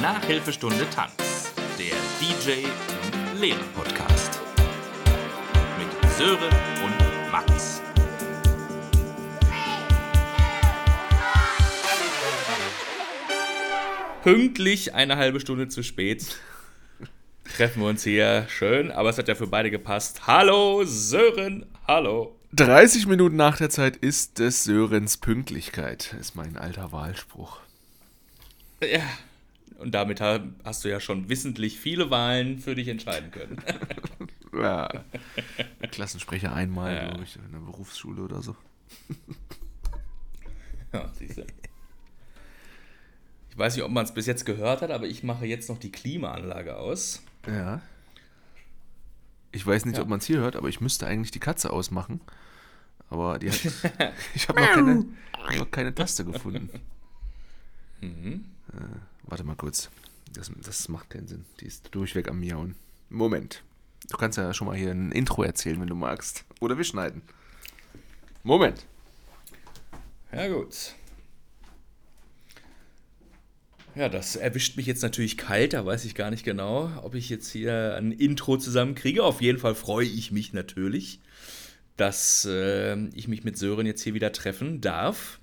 Nachhilfestunde Tanz, der DJ und Lehrer Podcast. Mit Sören und Max. Pünktlich eine halbe Stunde zu spät treffen wir uns hier. Schön, aber es hat ja für beide gepasst. Hallo Sören, hallo. 30 Minuten nach der Zeit ist des Sörens Pünktlichkeit, ist mein alter Wahlspruch. Ja, und damit hast du ja schon wissentlich viele Wahlen für dich entscheiden können. ja. Klassensprecher einmal, ja. glaube ich, in der Berufsschule oder so. ja, siehst du. Ich weiß nicht, ob man es bis jetzt gehört hat, aber ich mache jetzt noch die Klimaanlage aus. Ja. Ich weiß nicht, ja. ob man es hier hört, aber ich müsste eigentlich die Katze ausmachen. Aber die hat, ich habe noch, keine, noch keine Taste gefunden. Mhm. Äh, warte mal kurz. Das, das macht keinen Sinn. Die ist durchweg am Miauen. Moment. Du kannst ja schon mal hier ein Intro erzählen, wenn du magst. Oder wir schneiden. Moment. Ja, gut. Ja, das erwischt mich jetzt natürlich kalt, da weiß ich gar nicht genau, ob ich jetzt hier ein Intro zusammenkriege. Auf jeden Fall freue ich mich natürlich, dass äh, ich mich mit Sören jetzt hier wieder treffen darf.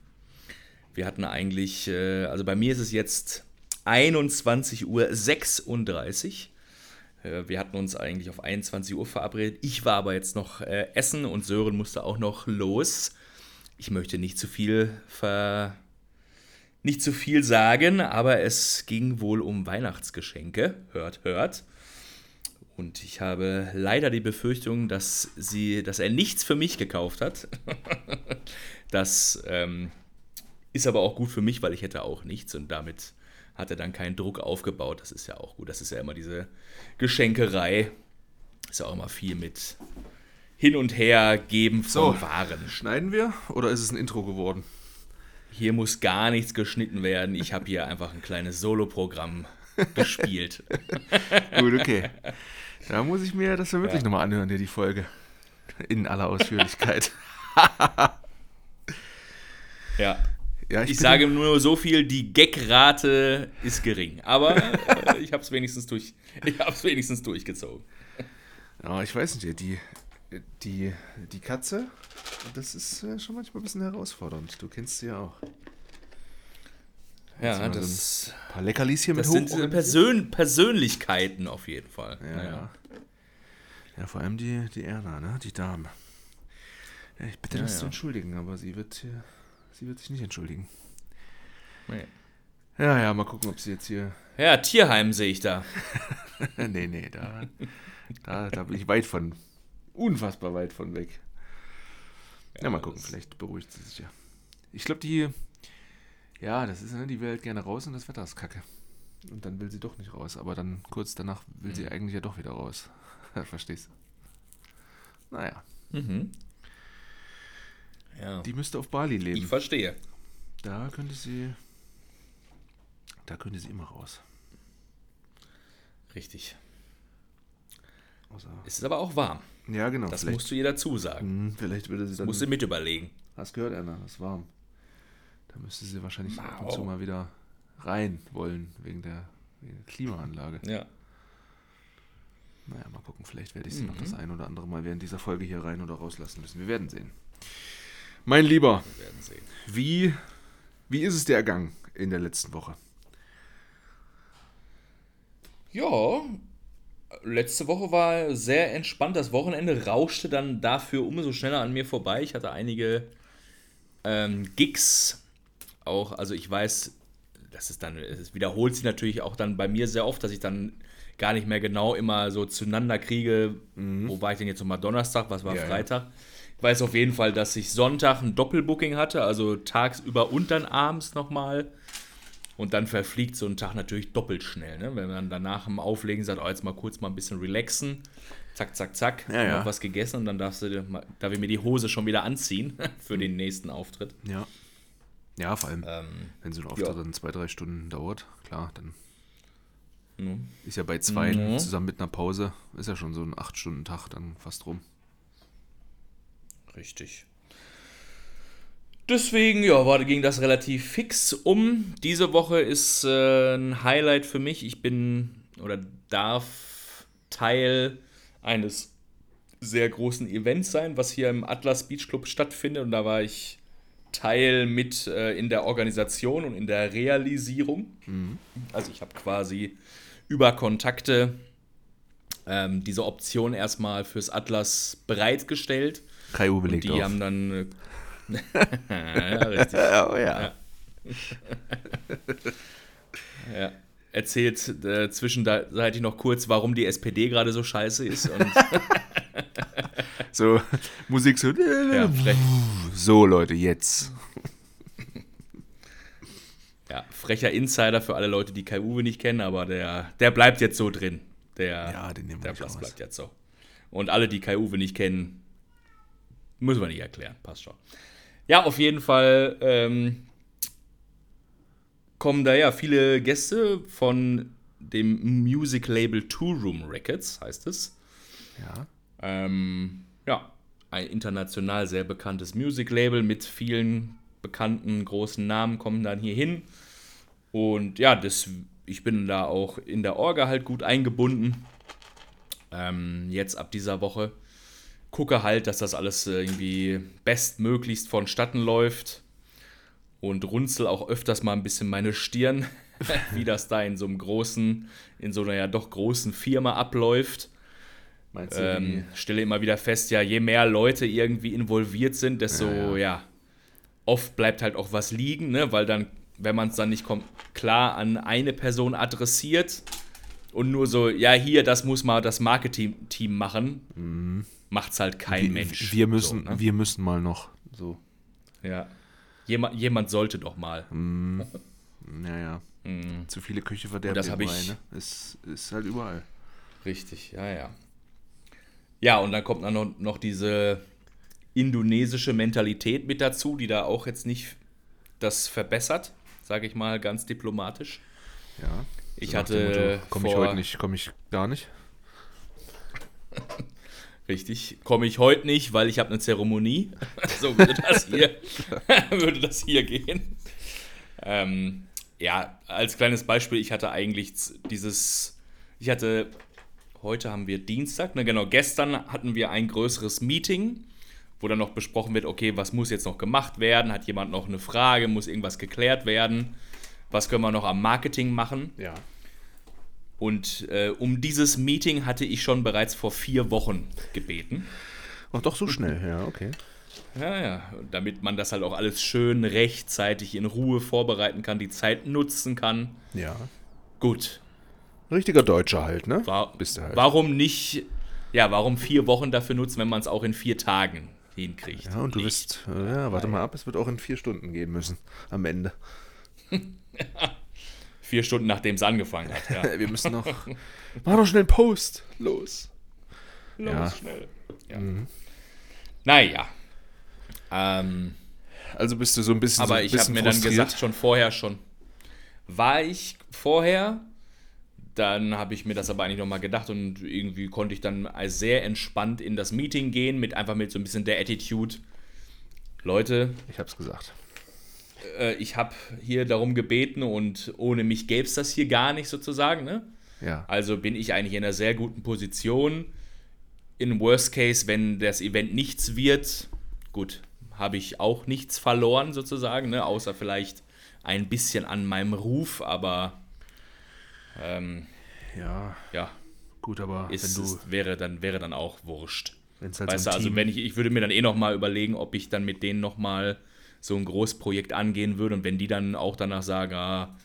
Wir hatten eigentlich, äh, also bei mir ist es jetzt 21.36 Uhr. Äh, wir hatten uns eigentlich auf 21 Uhr verabredet. Ich war aber jetzt noch äh, essen und Sören musste auch noch los. Ich möchte nicht zu viel ver nicht zu viel sagen, aber es ging wohl um Weihnachtsgeschenke. Hört, hört. Und ich habe leider die Befürchtung, dass, sie, dass er nichts für mich gekauft hat. das ähm, ist aber auch gut für mich, weil ich hätte auch nichts und damit hat er dann keinen Druck aufgebaut. Das ist ja auch gut. Das ist ja immer diese Geschenkerei. Ist ja auch immer viel mit hin und her geben von so, Waren. Schneiden wir oder ist es ein Intro geworden? Hier muss gar nichts geschnitten werden. Ich habe hier einfach ein kleines Soloprogramm gespielt. Gut, okay. Da muss ich mir das ja wirklich ja. nochmal anhören, dir die Folge. In aller Ausführlichkeit. ja. Ja ich, ich sage nur so viel, die Gagrate ist gering. Aber äh, ich habe es wenigstens, durch, wenigstens durchgezogen. Ja, ich weiß nicht, die, die, die Katze, das ist äh, schon manchmal ein bisschen herausfordernd. Du kennst sie ja auch. Ja, das. So ein paar Leckerlis hier mit hoch. Das sind Persön Persönlichkeiten auf jeden Fall. Ja, naja. ja. vor allem die, die Erna, ne? die Dame. Ja, ich bitte ja, das ja. zu entschuldigen, aber sie wird, sie wird sich nicht entschuldigen. Nee. Ja, ja, mal gucken, ob sie jetzt hier. Ja, Tierheim sehe ich da. nee, nee, da, da, da bin ich weit von, unfassbar weit von weg. Ja, ja mal gucken, vielleicht beruhigt sie sich ja. Ich glaube, die, ja, das ist, ne, die will halt gerne raus und das Wetter ist kacke. Und dann will sie doch nicht raus, aber dann kurz danach will mhm. sie eigentlich ja doch wieder raus. Verstehst du? Naja. Mhm. Ja. Die müsste auf Bali leben. Ich verstehe. Da könnte sie, da könnte sie immer raus. Richtig. Außer es ist aber auch warm. Ja, genau. Das musst du ihr dazu sagen. Mh, vielleicht würde sie dann. Musst du mit überlegen. Hast gehört, Anna, es ist warm. Da müsste sie wahrscheinlich wow. ab und zu mal wieder rein wollen, wegen der, wegen der Klimaanlage. Ja. Naja, mal gucken, vielleicht werde ich sie mhm. noch das ein oder andere Mal während dieser Folge hier rein oder rauslassen müssen. Wir werden sehen. Mein Lieber. Wie, wie ist es dir ergangen in der letzten Woche? Ja, letzte Woche war sehr entspannt. Das Wochenende rauschte dann dafür umso schneller an mir vorbei. Ich hatte einige ähm, Gigs auch. Also ich weiß, das ist dann, es wiederholt sich natürlich auch dann bei mir sehr oft, dass ich dann gar nicht mehr genau immer so zueinander kriege. Mhm. Wo war ich denn jetzt nochmal Donnerstag? Was war ja, Freitag? Ja. Ich weiß auf jeden Fall, dass ich Sonntag ein Doppelbooking hatte, also tagsüber und dann abends nochmal. Und dann verfliegt so ein Tag natürlich doppelt schnell, ne? wenn man danach im Auflegen sagt, oh, jetzt mal kurz mal ein bisschen relaxen. Zack, zack, zack, ja, ja. noch was gegessen und dann darfst du, darf ich mir die Hose schon wieder anziehen für den nächsten Auftritt. Ja. Ja, vor allem, ähm, wenn so ein Auftritt ja. dann zwei, drei Stunden dauert, klar, dann mhm. ist ja bei zwei mhm. zusammen mit einer Pause, ist ja schon so ein acht Stunden Tag dann fast rum. Richtig. Deswegen, ja, war, ging das relativ fix um. Diese Woche ist äh, ein Highlight für mich. Ich bin oder darf Teil eines sehr großen Events sein, was hier im Atlas Beach Club stattfindet. Und da war ich Teil mit äh, in der Organisation und in der Realisierung. Mhm. Also ich habe quasi über Kontakte ähm, diese Option erstmal fürs Atlas bereitgestellt. Legt Die auf. haben dann. Äh, ja, richtig. oh ja. Ja. ja. Erzählt äh, zwischenseitig noch kurz, warum die SPD gerade so scheiße ist. Und So, Musik so. ja, So, Leute, jetzt. ja, frecher Insider für alle Leute, die Kai Uwe nicht kennen, aber der, der bleibt jetzt so drin. Der, Ja, den nehmen wir der Platz bleibt jetzt so. Und alle, die Kai Uwe nicht kennen, müssen wir nicht erklären. Passt schon. Ja, auf jeden Fall ähm, kommen da ja viele Gäste von dem Music Label Two Room Records, heißt es. Ja. Ähm, ja, ein international sehr bekanntes Music-Label mit vielen bekannten großen Namen kommen dann hier hin. Und ja, das, ich bin da auch in der Orga halt gut eingebunden. Ähm, jetzt ab dieser Woche gucke halt, dass das alles äh, irgendwie bestmöglichst vonstatten läuft. Und runzel auch öfters mal ein bisschen meine Stirn, wie das da in so einem großen, in so einer ja doch großen Firma abläuft. Meinst du, Ähm, stelle immer wieder fest, ja, je mehr Leute irgendwie involviert sind, desto, Ja, ja, ja. oft bleibt halt auch was liegen, ne? weil dann, wenn man es dann nicht kom- klar an eine Person adressiert und nur so, ja, hier, das muss mal das Marketing-Team machen, macht's halt kein wir, Mensch. Wir müssen, So, ne? wir müssen mal noch. So. ja. Jemand, jemand sollte doch mal. Naja. Zu viele Köche verderben das hab ich- ne? Ist, ist halt überall. Richtig, ja, ja. Ja, und dann kommt dann noch, noch diese indonesische Mentalität mit dazu, die da auch jetzt nicht das verbessert, sage ich mal ganz diplomatisch. Ja. Ich nach dem hatte Motto, Komm ich heute nicht, komme ich gar nicht. Richtig, komme ich heute nicht, weil ich habe eine Zeremonie. so würde das hier, würde das hier gehen. Ähm, ja, als kleines Beispiel, ich hatte eigentlich dieses, ich hatte, heute haben wir Dienstag, ne, genau, gestern hatten wir ein größeres Meeting, wo dann noch besprochen wird, okay, was muss jetzt noch gemacht werden, hat jemand noch eine Frage, muss irgendwas geklärt werden, was können wir noch am Marketing machen. Ja. Und äh, um dieses Meeting hatte ich schon bereits vor vier Wochen gebeten. Ach, doch so schnell, ja, okay. Ja, ja, damit man das halt auch alles schön rechtzeitig in Ruhe vorbereiten kann, die Zeit nutzen kann. Ja. Gut, Richtiger Deutscher halt, ne? war, Bist du halt. warum nicht, ja, warum vier Wochen dafür nutzen, wenn man es auch in vier Tagen hinkriegt? Ja, und du wirst, äh, ja, warte mal ab, es wird auch in vier Stunden gehen müssen. Am Ende. Vier Stunden, nachdem es angefangen hat. Ja. Wir müssen noch. Mach doch schnell einen Post. Los. Los, Ja. schnell. Ja. Naja. Ähm, Also bist du so ein bisschen. so Aber ein ich habe mir dann gesagt, schon vorher schon. War ich vorher, dann habe ich mir das aber eigentlich nochmal gedacht und irgendwie konnte ich dann als sehr entspannt in das Meeting gehen, mit einfach mit so ein bisschen der Attitude. Leute, Ich hab's gesagt. Äh, ich habe hier darum gebeten und ohne mich gäbe es das hier gar nicht sozusagen. Ne? Ja. Also bin ich eigentlich in einer sehr guten Position. In Worst Case, wenn das Event nichts wird, gut, habe ich auch nichts verloren sozusagen, ne? außer vielleicht ein bisschen an meinem Ruf, aber ähm, Ja, ja, gut, aber ist, wenn du. ist, wäre, dann, wäre dann auch wurscht. Halt Weißt so du, also wenn ich, ich würde mir dann eh nochmal überlegen, ob ich dann mit denen nochmal so ein Großprojekt angehen würde und wenn die dann auch danach sagen, ah,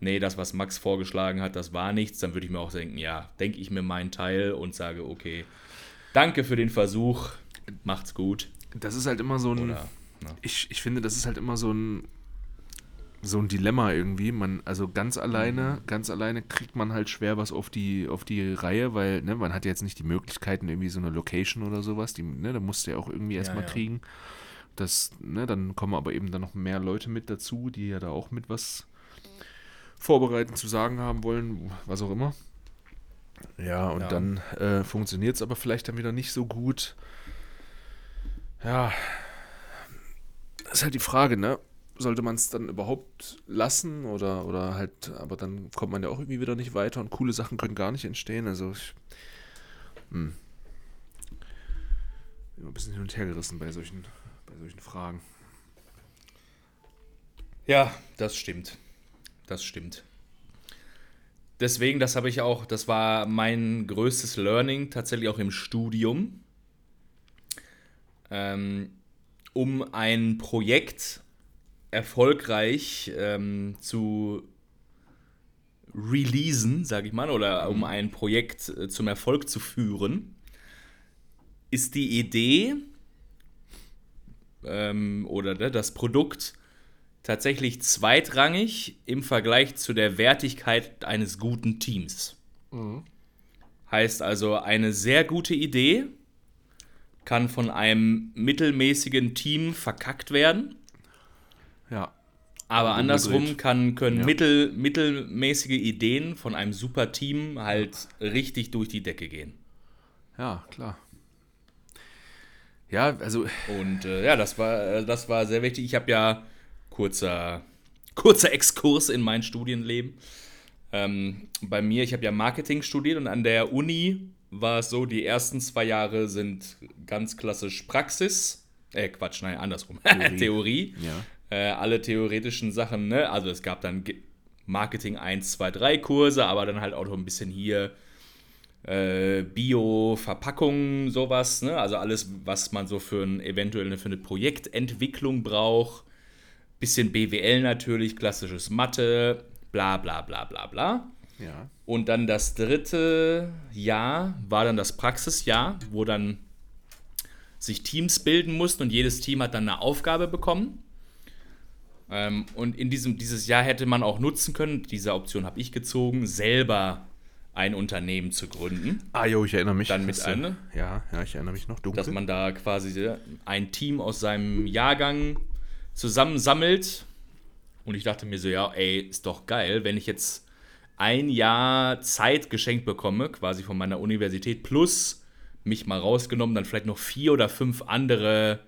nee, das, was Max vorgeschlagen hat, das war nichts, dann würde ich mir auch denken, ja, denke ich mir meinen Teil und sage, okay, danke für den Versuch, macht's gut. Das ist halt immer so ein. Oder, ne? Ich, ich finde, das ist halt immer so ein. So ein Dilemma irgendwie. Man, also ganz alleine, Mhm. ganz alleine kriegt man halt schwer was auf die, auf die Reihe, weil, ne, man hat ja jetzt nicht die Möglichkeiten, irgendwie so eine Location oder sowas. Die, ne, da musst du ja auch irgendwie erstmal ja. kriegen. Das, ne, dann kommen aber eben dann noch mehr Leute mit dazu, die ja da auch mit was vorbereiten zu sagen haben wollen, was auch immer. Ja, und Ja. dann äh, funktioniert es aber vielleicht dann wieder nicht so gut. Ja, ist halt die Frage, ne? Sollte man es dann überhaupt lassen oder, oder halt, aber dann kommt man ja auch irgendwie wieder nicht weiter und coole Sachen können gar nicht entstehen. Also ich, hm. Immer ein bisschen hin und her gerissen bei solchen, bei solchen Fragen. Ja, das stimmt. Das stimmt. Deswegen, das habe ich auch, das war mein größtes Learning tatsächlich auch im Studium. Ähm, um ein Projekt erfolgreich ähm, zu releasen, sage ich mal, oder um ein Projekt äh, zum Erfolg zu führen, ist die Idee ähm, oder ne, das Produkt tatsächlich zweitrangig im Vergleich zu der Wertigkeit eines guten Teams. Mhm. Heißt also, eine sehr gute Idee kann von einem mittelmäßigen Team verkackt werden. Ja. Aber andersrum kann, können ja. mittel, mittelmäßige Ideen von einem super Team halt richtig durch die Decke gehen. Ja, klar. Ja, also. Und äh, ja, das war, äh, das war sehr wichtig. Ich habe ja kurzer, kurzer Exkurs in mein Studienleben. Ähm, bei mir, ich habe ja Marketing studiert und an der Uni war es so, die ersten zwei Jahre sind ganz klassisch Praxis. Äh, Quatsch, nein, andersrum. Theorie. Theorie. Ja. Äh, alle theoretischen Sachen, ne? Also es gab dann Marketing 1, 2, 3 Kurse, aber dann halt auch noch ein bisschen hier äh, Bio-Verpackungen, sowas, ne? Also alles, was man so für ein eventuell für eine Projektentwicklung braucht. Bisschen BWL natürlich, klassisches Mathe, bla bla bla bla bla. Ja. Und dann das dritte Jahr war dann das Praxisjahr, wo dann sich Teams bilden mussten und jedes Team hat dann eine Aufgabe bekommen. Ähm, und in diesem dieses Jahr hätte man auch nutzen können, diese Option habe ich gezogen, selber ein Unternehmen zu gründen. Ah, jo, ich erinnere mich. Dann mit einem. Ja, ja, ich erinnere mich noch. Dunkel. Dass man da quasi ein Team aus seinem Jahrgang zusammensammelt. Und ich dachte mir so, ja, ey, ist doch geil, wenn ich jetzt ein Jahr Zeit geschenkt bekomme, quasi von meiner Universität, plus mich mal rausgenommen, dann vielleicht noch vier oder fünf andere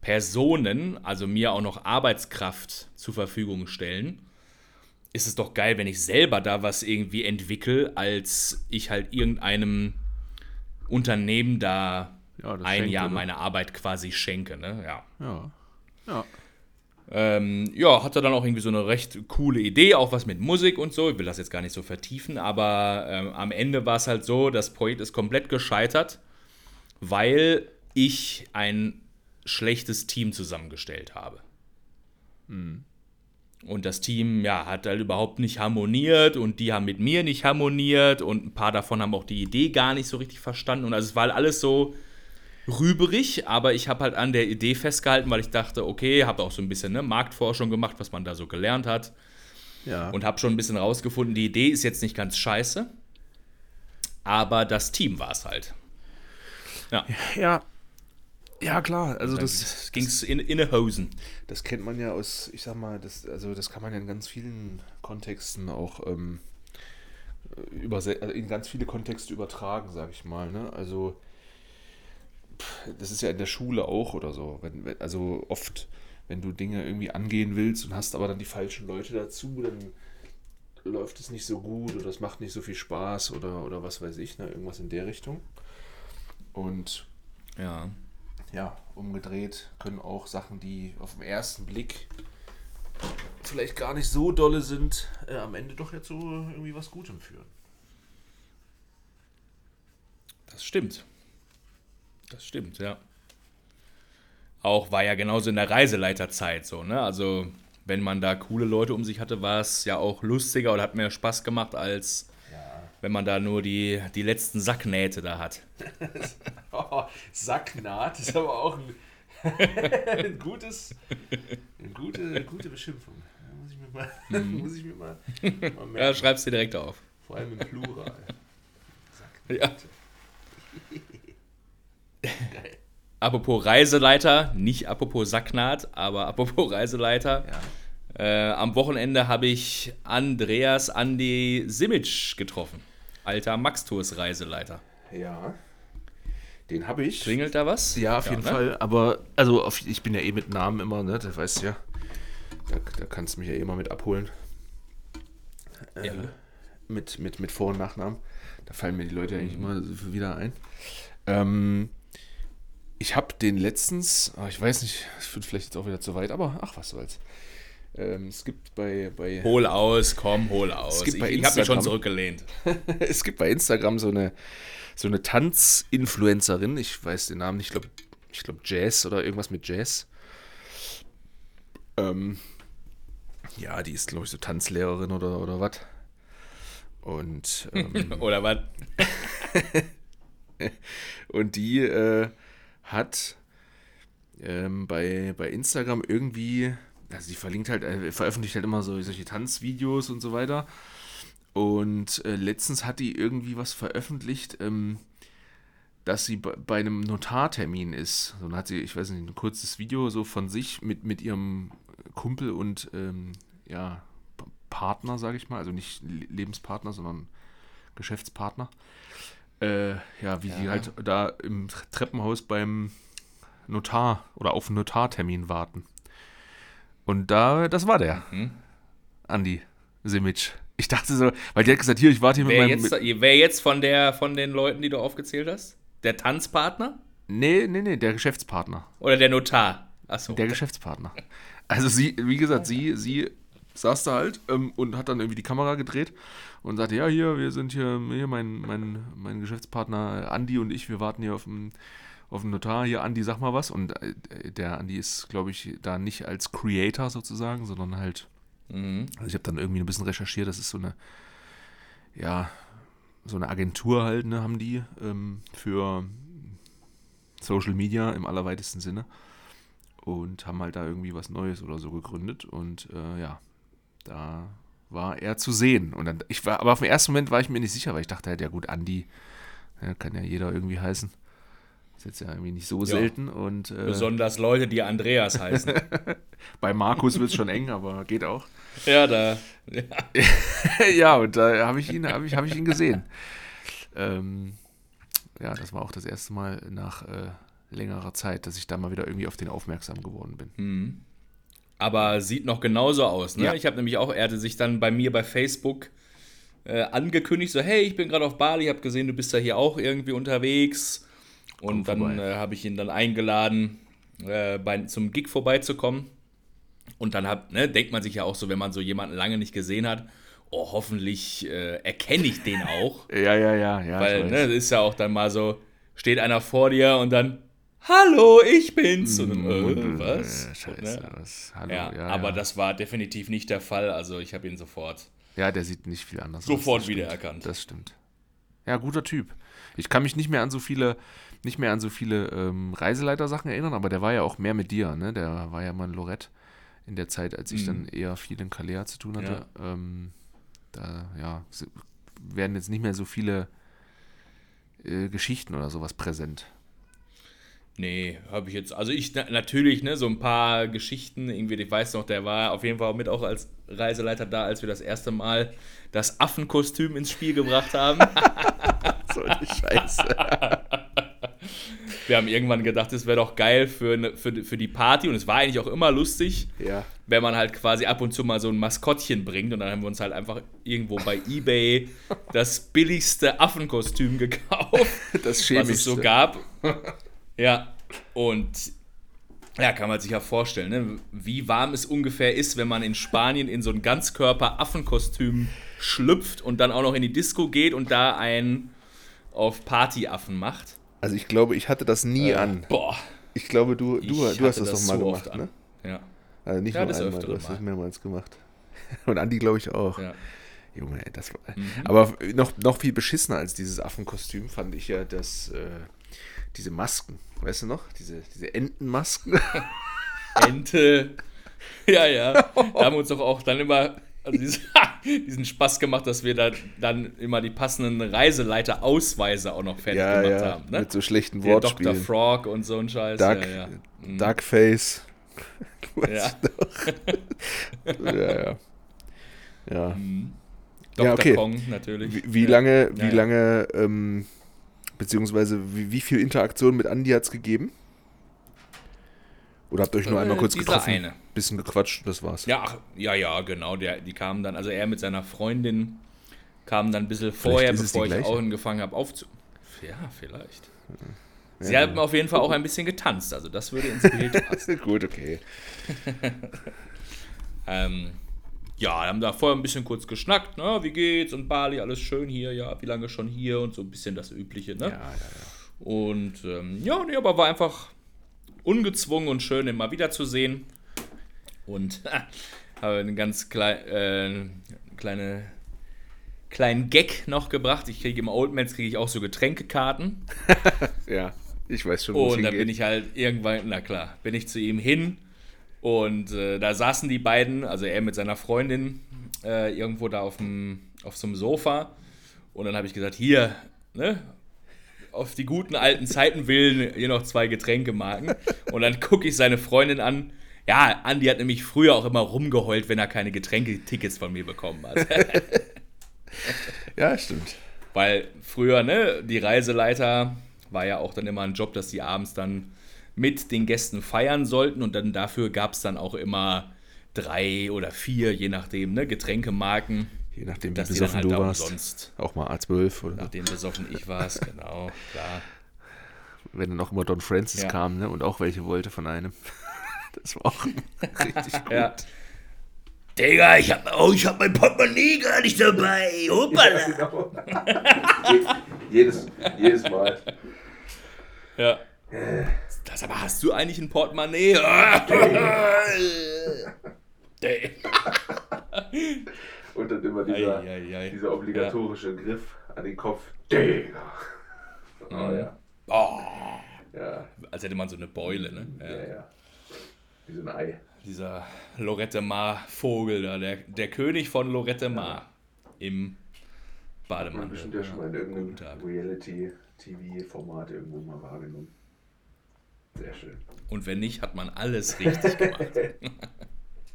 Personen, also mir auch noch Arbeitskraft zur Verfügung stellen, ist es doch geil, wenn ich selber da was irgendwie entwickle, als ich halt irgendeinem Unternehmen da ja, ein schenke, Jahr meine Arbeit quasi schenke. Ne? Ja. Ja. ja. Ähm, ja, hatte dann auch irgendwie so eine recht coole Idee, auch was mit Musik und so. Ich will das jetzt gar nicht so vertiefen, aber ähm, am Ende war es halt so, das Projekt ist komplett gescheitert, weil ich ein schlechtes Team zusammengestellt habe. Mhm. Und das Team, ja, hat halt überhaupt nicht harmoniert und die haben mit mir nicht harmoniert und ein paar davon haben auch die Idee gar nicht so richtig verstanden. Und also es war halt alles so, rüberig, aber ich habe halt an der Idee festgehalten, weil ich dachte, okay, habe auch so ein bisschen ne, Marktforschung gemacht, was man da so gelernt hat. Ja. Und habe schon ein bisschen rausgefunden, die Idee ist jetzt nicht ganz scheiße, aber das Team war es halt. Ja. Ja. Ja, klar, also das ging es in, in Hosen. Das kennt man ja aus, ich sag mal, das, also das kann man ja in ganz vielen Kontexten auch ähm, also in ganz viele Kontexte übertragen, sag ich mal. Ne? Also das ist ja in der Schule auch oder so. Wenn, also oft, wenn du Dinge irgendwie angehen willst und hast aber dann die falschen Leute dazu, dann läuft es nicht so gut oder es macht nicht so viel Spaß oder, oder was weiß ich, ne? irgendwas in der Richtung. Und ja. Ja, umgedreht können auch Sachen, die auf den ersten Blick vielleicht gar nicht so dolle sind, äh, am Ende doch jetzt so irgendwie was Gutem führen. Das stimmt. Das stimmt, ja. Auch war ja genauso in der Reiseleiterzeit so, ne? Also, wenn man da coole Leute um sich hatte, war es ja auch lustiger oder hat mehr Spaß gemacht, als. Wenn man da nur die, die letzten Sacknähte da hat. oh, Sacknaht ist aber auch ein, ein gutes, eine gute, eine gute Beschimpfung. Muss ich mir mal, mhm. muss ich mir mal, mal merken. Ja, schreib's dir direkt auf. Vor allem im Plural. Sacknaht. Ja. Apropos Reiseleiter, nicht apropos Sacknaht, aber apropos Reiseleiter. Ja. Äh, am Wochenende habe ich Andreas Andi Simic getroffen. Alter Max Tours Reiseleiter. Ja. Den habe ich. Klingelt da was? Ja, auf jeden ne? Fall. Aber, also, auf, ich bin ja eh mit Namen immer, ne? Das weißt du ja. Da, da kannst du mich ja eh mal mit abholen. Äh, Ja. mit, mit, mit Vor- und Nachnamen. Da fallen mir die Leute eigentlich immer wieder ein. Ähm, ich habe den letztens, ah, ich weiß nicht, es führt vielleicht jetzt auch wieder zu weit, aber ach, was soll's. Ähm, es gibt bei, bei Hol aus, komm, hol aus. gibt ich bei ich habe mich schon zurückgelehnt. es gibt bei Instagram so eine, so eine Tanzinfluencerin, ich weiß den Namen nicht, ich glaube ich glaub Jazz oder irgendwas mit Jazz. Ähm, ja, die ist, glaube ich, so Tanzlehrerin oder, oder was. Und, ähm, Oder was? und die äh, hat ähm, bei, bei Instagram irgendwie, also die verlinkt halt, äh, veröffentlicht halt immer so solche Tanzvideos und so weiter. Und äh, letztens hat die irgendwie was veröffentlicht, ähm, dass sie bei, einem Notartermin ist. So, dann hat sie, ich weiß nicht, ein kurzes Video so von sich mit, mit ihrem Kumpel und ähm, ja, Partner, sage ich mal, also nicht Le- Lebenspartner, sondern Geschäftspartner. Äh, ja, wie sie Ja. halt da im Treppenhaus beim Notar oder auf einen Notartermin warten. Und da, das war der, Mhm. Andi Simic. Ich dachte so, weil die hat gesagt, hier, ich warte hier mit Wer meinem. jetzt, Mit, wer jetzt von, der, von den Leuten, die du aufgezählt hast? Der Tanzpartner? nee, nee, nee, der Geschäftspartner. Oder der Notar? Achso. Der Geschäftspartner. Also sie, wie gesagt, sie, sie saß da halt ähm, und hat dann irgendwie die Kamera gedreht und sagte, ja, hier, wir sind hier, hier mein, mein, mein Geschäftspartner Andi und ich, wir warten hier auf dem, auf dem Notar. Hier, Andi, sag mal was. Und äh, der Andi ist, glaube ich, da nicht als Creator sozusagen, sondern halt, Mhm. also ich habe dann irgendwie ein bisschen recherchiert, das ist so eine, ja, so eine Agentur halt, ne, haben die ähm, für Social Media im allerweitesten Sinne und haben halt da irgendwie was Neues oder so gegründet und äh, ja, da war er zu sehen und dann, ich war, aber auf den ersten Moment war ich mir nicht sicher, weil ich dachte halt, ja gut, Andi, ja, kann ja jeder irgendwie heißen. Ist jetzt ja irgendwie nicht so selten und äh, Besonders Leute, die Andreas heißen. bei Markus wird es schon eng, aber geht auch. ja, da. Ja. ja, und da habe ich ihn, habe ich, habe ich ihn gesehen. Ähm, ja, das war auch das erste Mal nach äh, längerer Zeit, dass ich da mal wieder irgendwie auf den aufmerksam geworden bin. Mhm. Aber sieht noch genauso aus. Ne? Ja. Ich habe nämlich auch, er hatte sich dann bei mir bei Facebook äh, angekündigt, so, hey, ich bin gerade auf Bali, habe gesehen, du bist da hier auch irgendwie unterwegs. Und Komm dann äh, habe ich ihn dann eingeladen, äh, bei, zum Gig vorbeizukommen. Und dann hab, ne, denkt man sich ja auch so, wenn man so jemanden lange nicht gesehen hat, oh, hoffentlich äh, erkenne ich den auch. Ja, ja, ja, ja. Weil, ne, das ist ja auch dann mal so, steht einer vor dir und dann, hallo, ich bin's. Und dann, äh, was? Scheiße, Ne? was, hallo, Ja, ja, aber ja. das war definitiv nicht der Fall. Also ich habe ihn sofort, Ja, der sieht nicht viel anders sofort aus. das wiedererkannt. Das stimmt. Ja, guter Typ. Ich kann mich nicht mehr an so viele, nicht mehr an so viele ähm, Reiseleiter-Sachen erinnern, aber der war ja auch mehr mit dir, ne? Der war ja mal in Lorette in der Zeit, als ich Mhm. dann eher viel in Kalea zu tun hatte. Ähm, da, ja, werden jetzt nicht mehr so viele äh, Geschichten oder sowas präsent. Nee, habe ich jetzt. Also ich na, natürlich, ne, so ein paar Geschichten, irgendwie, ich weiß noch, der war auf jeden Fall mit auch als Reiseleiter da, als wir das erste Mal das Affenkostüm ins Spiel gebracht haben. So eine Scheiße. wir haben irgendwann gedacht, es wäre doch geil für, ne, für, für die Party und es war eigentlich auch immer lustig. ja. wenn man halt quasi ab und zu mal so ein Maskottchen bringt und dann haben wir uns halt einfach irgendwo bei eBay das billigste Affenkostüm gekauft, Das was es so gab. Ja, und ja, kann man sich ja vorstellen, ne? wie warm es ungefähr ist, wenn man in Spanien in so ein Ganzkörper-Affenkostüm schlüpft und dann auch noch in die Disco geht und da einen auf Partyaffen macht. Also ich glaube, ich hatte das nie an. Boah. Ich glaube, du, Ich du, du hast hatte das doch mal so gemacht, ne? Ja, Also nicht Ja, nur einmal, du hast das mal. mehrmals gemacht. Und Andi, glaube ich, auch. ja. Junge, ey, das war. Mhm. Aber noch, noch viel beschissener als dieses Affenkostüm fand ich ja das, äh, diese Masken. Weißt du noch? Diese, diese Entenmasken. Ente. Ja, ja. Da haben wir uns doch auch dann immer also diesen, diesen Spaß gemacht, dass wir da dann immer die passenden Reiseleiter-Ausweise auch noch fertig ja, gemacht ja. haben. Ne? Mit so schlechten Der Dr. Wortspielen. Frog und so ein Scheiß. Duck, ja, ja. Mhm. Duckface. Ja. ja, ja. Ja. Mhm. Ja, Dr. okay. Kong natürlich. Wie, wie ja. lange, wie Ja, ja. lange ähm, Beziehungsweise wie, wie viel Interaktion mit Andi hat es gegeben? Oder habt ihr euch nur Äh, einmal kurz getroffen? eine. Bisschen gequatscht das war's. Ja, ach, ja, ja, genau. Der, die kamen dann, also er mit seiner Freundin kam dann ein bisschen vorher, bevor ich gleiche. auch angefangen habe aufzu. Ja, vielleicht. Sie haben auf jeden Fall auch ein bisschen getanzt, also das würde ins Bild passen. Gut, okay. ähm, ja, haben da vorher ein bisschen kurz geschnackt, ne? Wie geht's? Und Bali, alles schön hier, ja, wie lange schon hier und so ein bisschen das Übliche, ne? Ja, ja, ja. Und ähm, ja, nee, aber war einfach ungezwungen und schön, ihn mal wiederzusehen. Und habe einen ganz klei äh, kleine, kleinen Gag noch gebracht. Ich kriege im Oldmans kriege ich auch so Getränkekarten. Ja, ich weiß schon, wo Und dann hingeht. bin ich halt irgendwann, na klar, bin ich zu ihm hin. Und äh, da saßen die beiden, also er mit seiner Freundin, äh, irgendwo da auf, dem, auf so einem Sofa. Und dann habe ich gesagt, hier, ne, auf die guten alten Zeiten willen, hier noch zwei Getränkemarken. Und dann gucke ich seine Freundin an. Ja, Andi hat nämlich früher auch immer rumgeheult, wenn er keine Getränketickets von mir bekommen hat. Ja, stimmt. Weil früher, ne, die Reiseleiter war ja auch dann immer ein Job, dass die abends dann mit den Gästen feiern sollten und dann dafür gab es dann auch immer drei oder vier, je nachdem, ne, Getränkemarken, Je nachdem, wie besoffen halt du warst. umsonst, Auch mal A12 oder nachdem besoffen ich war, genau, klar. wenn dann auch immer Don Francis Ja. kam, ne? Und auch welche wollte von einem. Das war auch richtig gut. Ja. Digga, ich hab, oh, ich hab mein Portemonnaie gar nicht dabei. Hoppala. Genau. jedes, jedes Mal. Ja. Das aber hast du eigentlich ein Portemonnaie? Und dann immer dieser, Ei, ei, ei. dieser obligatorische Griff an den Kopf. Digga. Oh ja. Oh, Ja, als hätte man so eine Beule, ne? Ja. ja, ja. Wie so ein Ei. Dieser Lorette Mar Vogel da, der, der König von Lorette Mar im Man Bademantel. bestimmt ja schon mal in irgendeinem. Reality-TV-Format irgendwo mal wahrgenommen. Sehr schön. Und wenn nicht, hat man alles richtig gemacht.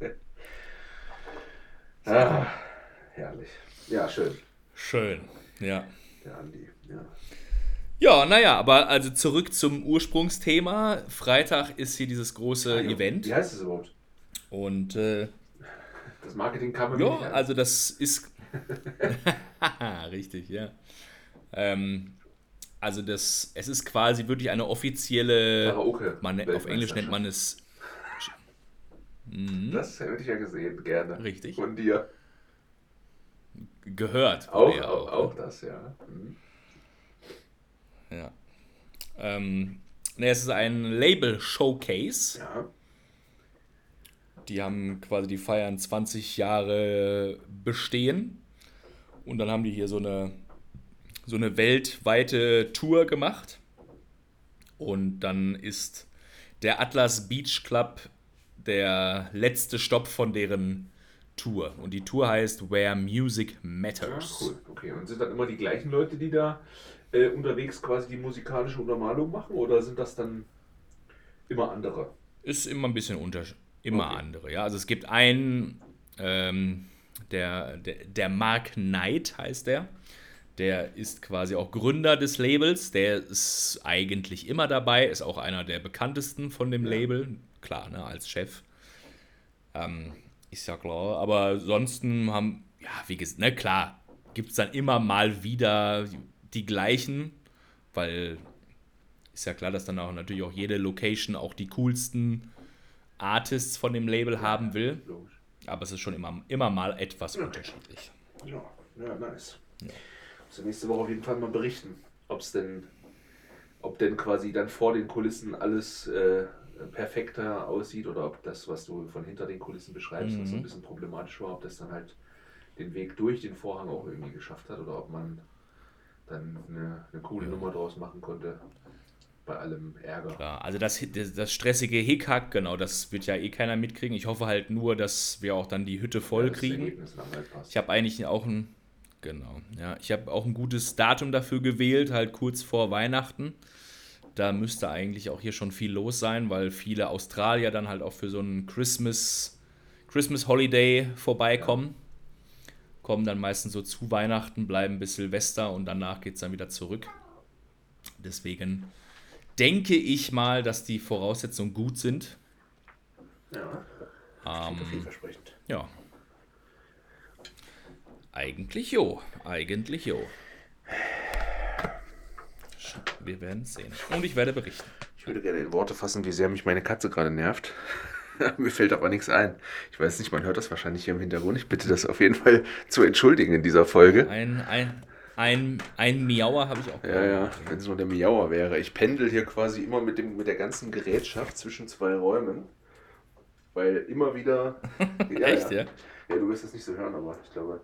Ah, herrlich. Ja, schön. Schön, ja. Der Andi. Ja. Ja, naja, aber also zurück zum Ursprungsthema. Freitag ist hier dieses große Event. Wie heißt es überhaupt? Und äh, Das Marketing mir ja, nicht also das ist. Richtig, ja. Ähm, also das, es ist quasi wirklich eine offizielle. Karaoke. Man, auf Englisch nennt man es. Das hätte ich ja gesehen, gerne. Richtig. Von dir. Gehört. Auch, ja auch, auch das, ja. Mhm. Ja. Ähm, ne, es ist ein Label-Showcase. Ja. Die haben quasi, die feiern 20 Jahre Bestehen. Und dann haben die hier so eine, so eine weltweite Tour gemacht. Und dann ist der Atlas Beach Club der letzte Stopp von deren Tour. Und die Tour heißt Where Music Ja, Matters. cool. Okay, und sind dann immer die gleichen Leute, die da äh, unterwegs quasi die musikalische Untermalung machen? Oder sind das dann immer andere? Ist immer ein bisschen unter, immer Okay. andere, ja. Also es gibt einen, ähm, der, der, der Mark Knight heißt der. Der ist quasi auch Gründer des Labels. Der ist eigentlich immer dabei, ist auch einer der bekanntesten von dem Label. Klar, ne, als Chef. Ähm, ist ja klar. Aber ansonsten haben, ja, wie gesagt, ne, klar, gibt es dann immer mal wieder die gleichen, weil ist ja klar, dass dann auch natürlich auch jede Location auch die coolsten Artists von dem Label haben will. Logisch. Aber es ist schon immer, immer mal etwas unterschiedlich. Ja, ja nice. Muss ja nächste Woche auf jeden Fall mal berichten, ob es denn, ob denn quasi dann vor den Kulissen alles äh, perfekter aussieht oder ob das, was du von hinter den Kulissen beschreibst, was so ein bisschen problematisch war, ob das dann halt den Weg durch den Vorhang auch irgendwie geschafft hat oder ob man dann eine, eine coole Nummer draus machen konnte bei allem Ärger. Klar, also das, das, das stressige Hickhack, genau, das wird ja eh keiner mitkriegen. Ich hoffe halt nur, dass wir auch dann die Hütte voll das kriegen. Halt. Ich habe eigentlich auch ein, genau, ja, ich habe auch ein gutes Datum dafür gewählt, halt kurz vor Weihnachten. Da müsste eigentlich auch hier schon viel los sein, weil viele Australier dann halt auch für so einen Christmas, Christmas Holiday vorbeikommen. Kommen dann meistens so zu Weihnachten, bleiben bis Silvester und danach geht es dann wieder zurück. Deswegen denke ich mal, dass die Voraussetzungen gut sind. Ja. Ähm, vielversprechend. ja. Eigentlich jo. Eigentlich jo. Wir werden es sehen. Und ich werde berichten. Ich würde gerne in Worte fassen, wie sehr mich meine Katze gerade nervt. Mir fällt aber nichts ein. Ich weiß nicht, man hört das wahrscheinlich hier im Hintergrund. Ich bitte das auf jeden Fall zu entschuldigen in dieser Folge. Ein, ein, ein, ein Miauer habe ich auch Ja, ja, wenn es nur der Miauer wäre. Ich pendel hier quasi immer mit, dem, mit der ganzen Gerätschaft zwischen zwei Räumen. Weil immer wieder. Ja, Echt, ja? ja? Ja, du wirst es nicht so hören, aber ich glaube,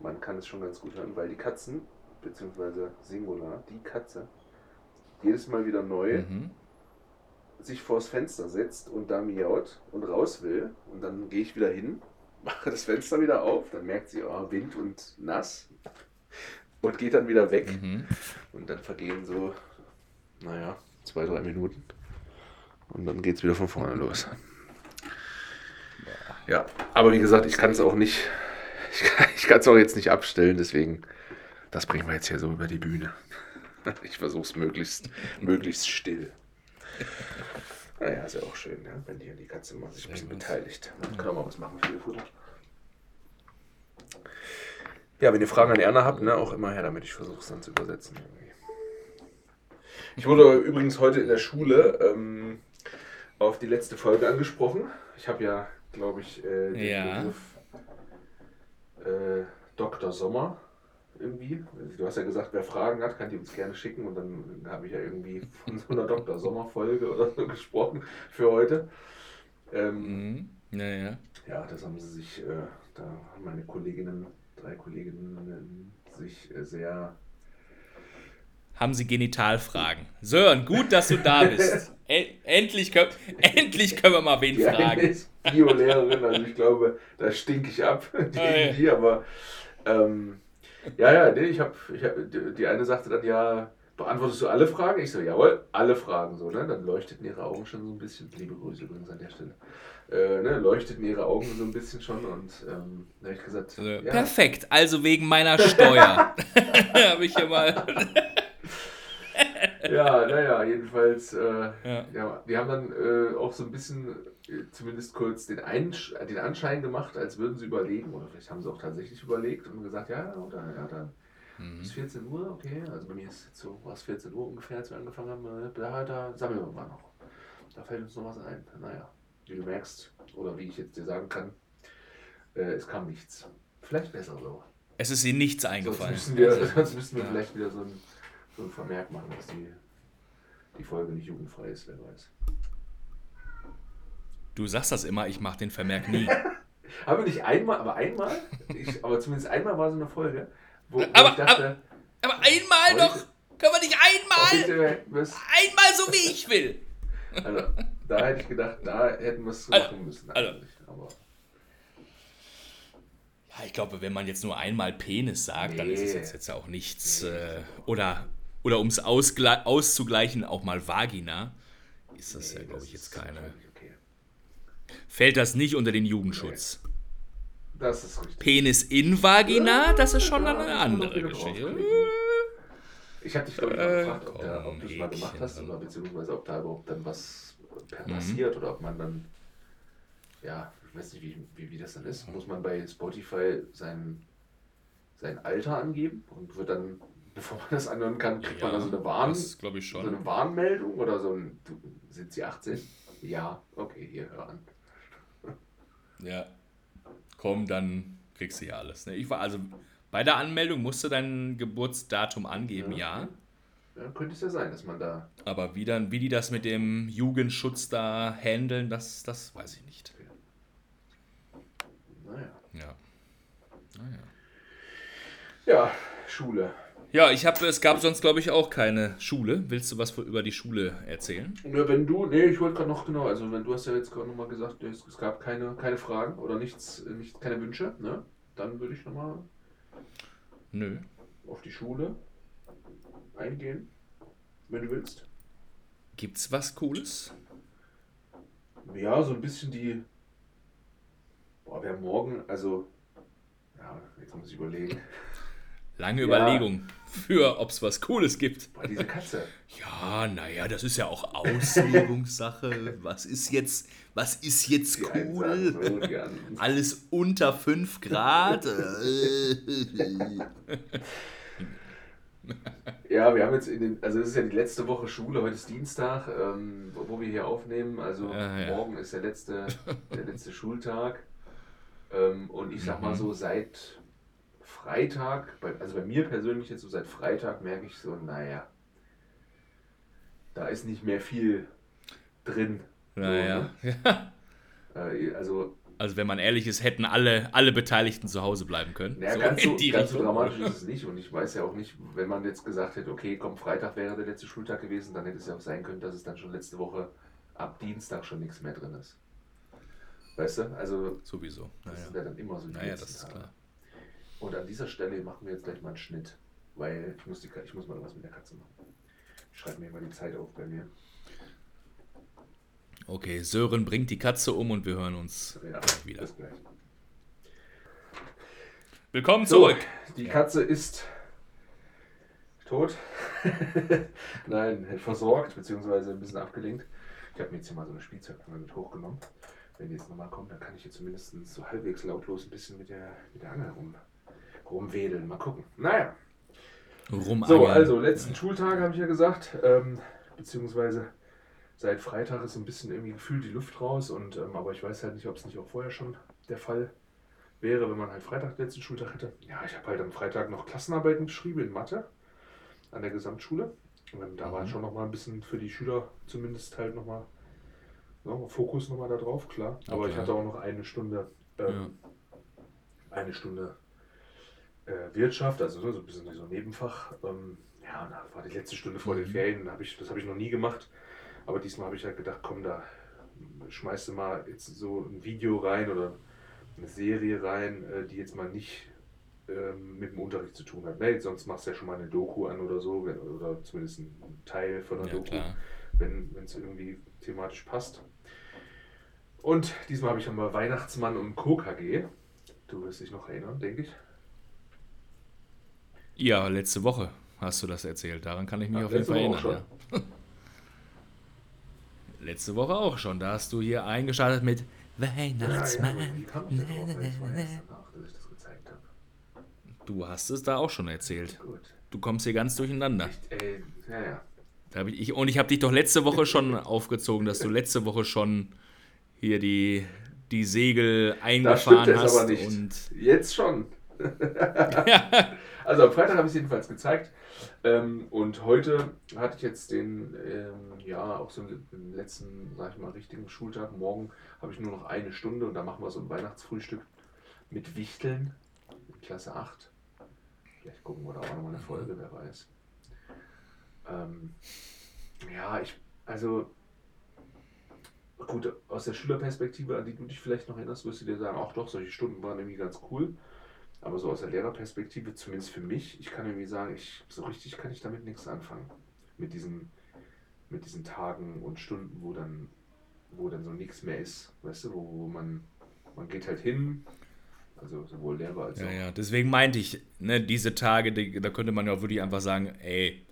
man kann es schon ganz gut hören, weil die Katzen, beziehungsweise Singular, die Katze, jedes Mal wieder neu Mhm. sich vors Fenster setzt und da miaut und raus will. Und dann gehe ich wieder hin, mache das Fenster wieder auf, dann merkt sie, oh, Wind und nass und geht dann wieder weg. Mhm. Und dann vergehen so, naja, zwei, drei Minuten. Und dann geht es wieder von vorne los. Ja, aber wie gesagt, ich kann es auch nicht, ich kann ich kann es auch jetzt nicht abstellen, deswegen, das bringen wir jetzt hier so über die Bühne. Ich versuche es möglichst, möglichst still. Naja, ist ja auch schön, ja, wenn hier die Katze mal sich ein bisschen beteiligt. Man kann auch mal was machen für ihr Futter. Ja, wenn ihr Fragen an Erna habt, ne, auch immer her damit, ich versuche es dann zu übersetzen. Irgendwie. Ich wurde übrigens heute in der Schule ähm, auf die letzte Folge angesprochen. Ich habe ja, glaube ich, äh, den Ja. Begriff äh, Dr. Sommer irgendwie. Du hast ja gesagt, wer Fragen hat, kann die uns gerne schicken. Und dann habe ich ja irgendwie von so einer Dr. Sommer-Folge oder so gesprochen für heute. Ähm, Mhm. Ja, ja. ja, das haben sie sich, äh, da haben meine Kolleginnen, drei Kolleginnen sich äh, sehr. Haben Sie Genitalfragen? Sören, gut, dass du da bist. En endlich, können, endlich können wir mal wen Die eine fragen. ist Bio-Lehrerin, also ich glaube, da stinke ich ab Ah, ja. die, aber ähm, ja, ja, nee, ich habe, ich hab, die eine sagte dann, ja, beantwortest du alle Fragen? Ich so, jawohl, alle Fragen, so, ne? Dann leuchteten ihre Augen schon so ein bisschen, liebe Grüße übrigens an der Stelle, äh, ne? leuchteten ihre Augen so ein bisschen schon und ähm, da habe ich gesagt, Also, ja, Perfekt, also wegen meiner Steuer. Habe ich hier mal. Ja, naja, jedenfalls, äh, Ja. ja. die haben dann äh, auch so ein bisschen, äh, zumindest kurz, den, Einsch den Anschein gemacht, als würden sie überlegen, oder vielleicht haben sie auch tatsächlich überlegt und gesagt, ja, oder, ja, dann Mhm. bis 14 Uhr, okay, also bei mir ist jetzt so, war es 14 Uhr ungefähr, als wir angefangen haben, äh, da, da sammeln wir mal noch. Da fällt uns noch was ein. Naja, wie du merkst, oder wie ich jetzt dir sagen kann, äh, es kam nichts. Vielleicht besser so. Es ist ihnen nichts Sonst eingefallen. müssen wir, Also, sonst müssen wir ja. vielleicht wieder so ein, so ein Vermerk machen, dass die, die Folge nicht jugendfrei ist, wer weiß. Du sagst das immer, ich mache den Vermerk nie. Aber nicht einmal, aber einmal, ich, aber zumindest einmal war so eine Folge, wo, wo Aber- ich dachte, Aber einmal Heute- doch! Können wir nicht einmal? Einmal so wie ich will! also, da hätte ich gedacht, da hätten wir es Also- machen müssen. also-. Aber Ja, ich glaube, wenn man jetzt nur einmal Penis sagt, dann ist es Nee. jetzt, jetzt auch nichts. Äh, oder oder um es auszugleichen, auch mal Vagina. Ist das ja, nee, glaube das ich, jetzt keine. Okay. Fällt das nicht unter den Jugendschutz? Das ist richtig. Penis in Vagina, das ist schon Ja, eine andere Geschichte. Ich habe dich, glaube ich, mal gefragt, ob, der, ob du es mal gemacht hast oder beziehungsweise ob da überhaupt dann was Mhm. passiert oder ob man dann, ja, ich weiß nicht, wie, wie, wie das dann ist. Muss man bei Spotify sein, sein Alter angeben und wird dann, bevor man das anhören kann, kriegt man da so eine Warn, das glaube ich so schon. eine Warnmeldung oder so ein, du, sind sie 18? Ja, okay, hier, hör an. Ja. Komm, dann kriegst du ja alles. Ne? Ich war also bei der Anmeldung musst du dein Geburtsdatum angeben, ja. Ja, könnte es ja sein, dass man da, Aber wie, dann, wie die das mit dem Jugendschutz da handeln, das, das weiß ich nicht. naja. Ja. Naja. Ja, Schule. Ja, ich habe, es gab sonst glaube ich auch keine Schule. Willst du was über die Schule erzählen? Ja, wenn du, nee, ich wollte gerade noch genau, also wenn du hast ja jetzt gerade nochmal gesagt, es, es gab keine, keine Fragen oder nichts, nicht, keine Wünsche, ne? Dann würde ich nochmal Nö. auf die Schule eingehen, wenn du willst. Gibt's was Cooles? Ja, so ein bisschen die, boah, wer morgen, also, ja, jetzt muss ich überlegen. Lange ja. Überlegung für, ob es was Cooles gibt. Diese Katze. Ja, naja, das ist ja auch Auslegungssache. was ist jetzt, was ist jetzt cool? Alles unter 5 Grad. ja, wir haben jetzt in den, also es ist ja die letzte Woche Schule, heute ist Dienstag, ähm, wo wir hier aufnehmen. Also ja, ja. morgen ist der letzte, der letzte Schultag. Ähm, und ich sag mal mhm. so, seit Freitag, also bei mir persönlich jetzt so seit Freitag merke ich so, naja, da ist nicht mehr viel drin. Naja. So, ne? äh, also, also wenn man ehrlich ist, hätten alle, alle Beteiligten zu Hause bleiben können. Ja, so ganz, so, ganz so dramatisch ist es nicht. Und ich weiß ja auch nicht, wenn man jetzt gesagt hätte, okay, komm, Freitag wäre der letzte Schultag gewesen, dann hätte es ja auch sein können, dass es dann schon letzte Woche ab Dienstag schon nichts mehr drin ist. Weißt du? Also. Sowieso. Naja. Das ja dann immer so. Naja, das ist klar. Und an dieser Stelle machen wir jetzt gleich mal einen Schnitt, weil ich muss, die, ich muss mal was mit der Katze machen. Ich schreibe mir mal die Zeit auf bei mir. Okay, Sören bringt die Katze um und wir hören uns ja, wieder. Bis gleich. Willkommen zurück. So, die Katze ist tot. Nein, versorgt, beziehungsweise ein bisschen abgelenkt. Ich habe mir jetzt hier mal so eine Spielzeugangel mit hochgenommen. Wenn die jetzt nochmal kommt, dann kann ich jetzt zumindest so halbwegs lautlos ein bisschen mit der, mit der Angel rum, rumwedeln. Mal gucken. Naja. Rumangeln. So, also letzten Schultag habe ich ja gesagt, ähm, beziehungsweise seit Freitag ist ein bisschen irgendwie gefühlt die Luft raus und ähm, aber ich weiß halt nicht, ob es nicht auch vorher schon der Fall wäre, wenn man halt Freitag letzten Schultag hätte. Ja, ich habe halt am Freitag noch Klassenarbeiten geschrieben in Mathe an der Gesamtschule. Und da mhm. war schon noch mal ein bisschen für die Schüler zumindest halt noch mal ja, Fokus noch mal da drauf, klar. Aber okay. ich hatte auch noch eine Stunde ähm, ja. eine Stunde Wirtschaft, also so ein bisschen so ein Nebenfach. Ähm, ja, das war die letzte Stunde vor mhm. den Ferien, hab ich, das habe ich noch nie gemacht. Aber diesmal habe ich halt gedacht, komm, da schmeißt du mal jetzt so ein Video rein oder eine Serie rein, äh, die jetzt mal nicht ähm, mit dem Unterricht zu tun hat. Nee, sonst machst du ja schon mal eine Doku an oder so, oder zumindest ein Teil von einer ja, Doku, klar. wenn es irgendwie thematisch passt. Und diesmal habe ich einmal Weihnachtsmann und Co. KG. Du wirst dich noch erinnern, denke ich. Ja, letzte Woche hast du das erzählt. Daran kann ich mich Ach, auf jeden Fall erinnern. Ja. letzte Woche auch schon. Da hast du hier eingeschaltet mit Weihnachtsmann. Du hast es da auch schon erzählt. Du kommst hier ganz durcheinander. äh, ja, ja. Hab ich, und ich habe dich doch letzte Woche schon aufgezogen, dass du letzte Woche schon hier die, die Segel eingefahren hast. Aber nicht. Und Jetzt schon. ja. Also am Freitag habe ich es jedenfalls gezeigt. Ähm, und heute hatte ich jetzt den, ähm, ja, auch so den letzten, sag ich mal, richtigen Schultag. Morgen habe ich nur noch eine Stunde und da machen wir so ein Weihnachtsfrühstück mit Wichteln in Klasse 8. Vielleicht gucken wir da auch nochmal eine Folge, wer weiß. Ähm, ja, ich, also gut, aus der Schülerperspektive, an die du dich vielleicht noch erinnerst, wirst du dir sagen, auch doch, solche Stunden waren irgendwie ganz cool. Aber so aus der Lehrerperspektive, zumindest für mich, ich kann irgendwie sagen, ich, so richtig kann ich damit nichts anfangen. Mit diesen, mit diesen Tagen und Stunden, wo dann, wo dann so nichts mehr ist. Weißt du, wo, wo man, man geht halt hin, also sowohl Lehrer als ja, auch. Ja, deswegen meinte ich, ne, diese Tage, die, da könnte man ja wirklich einfach sagen, ey,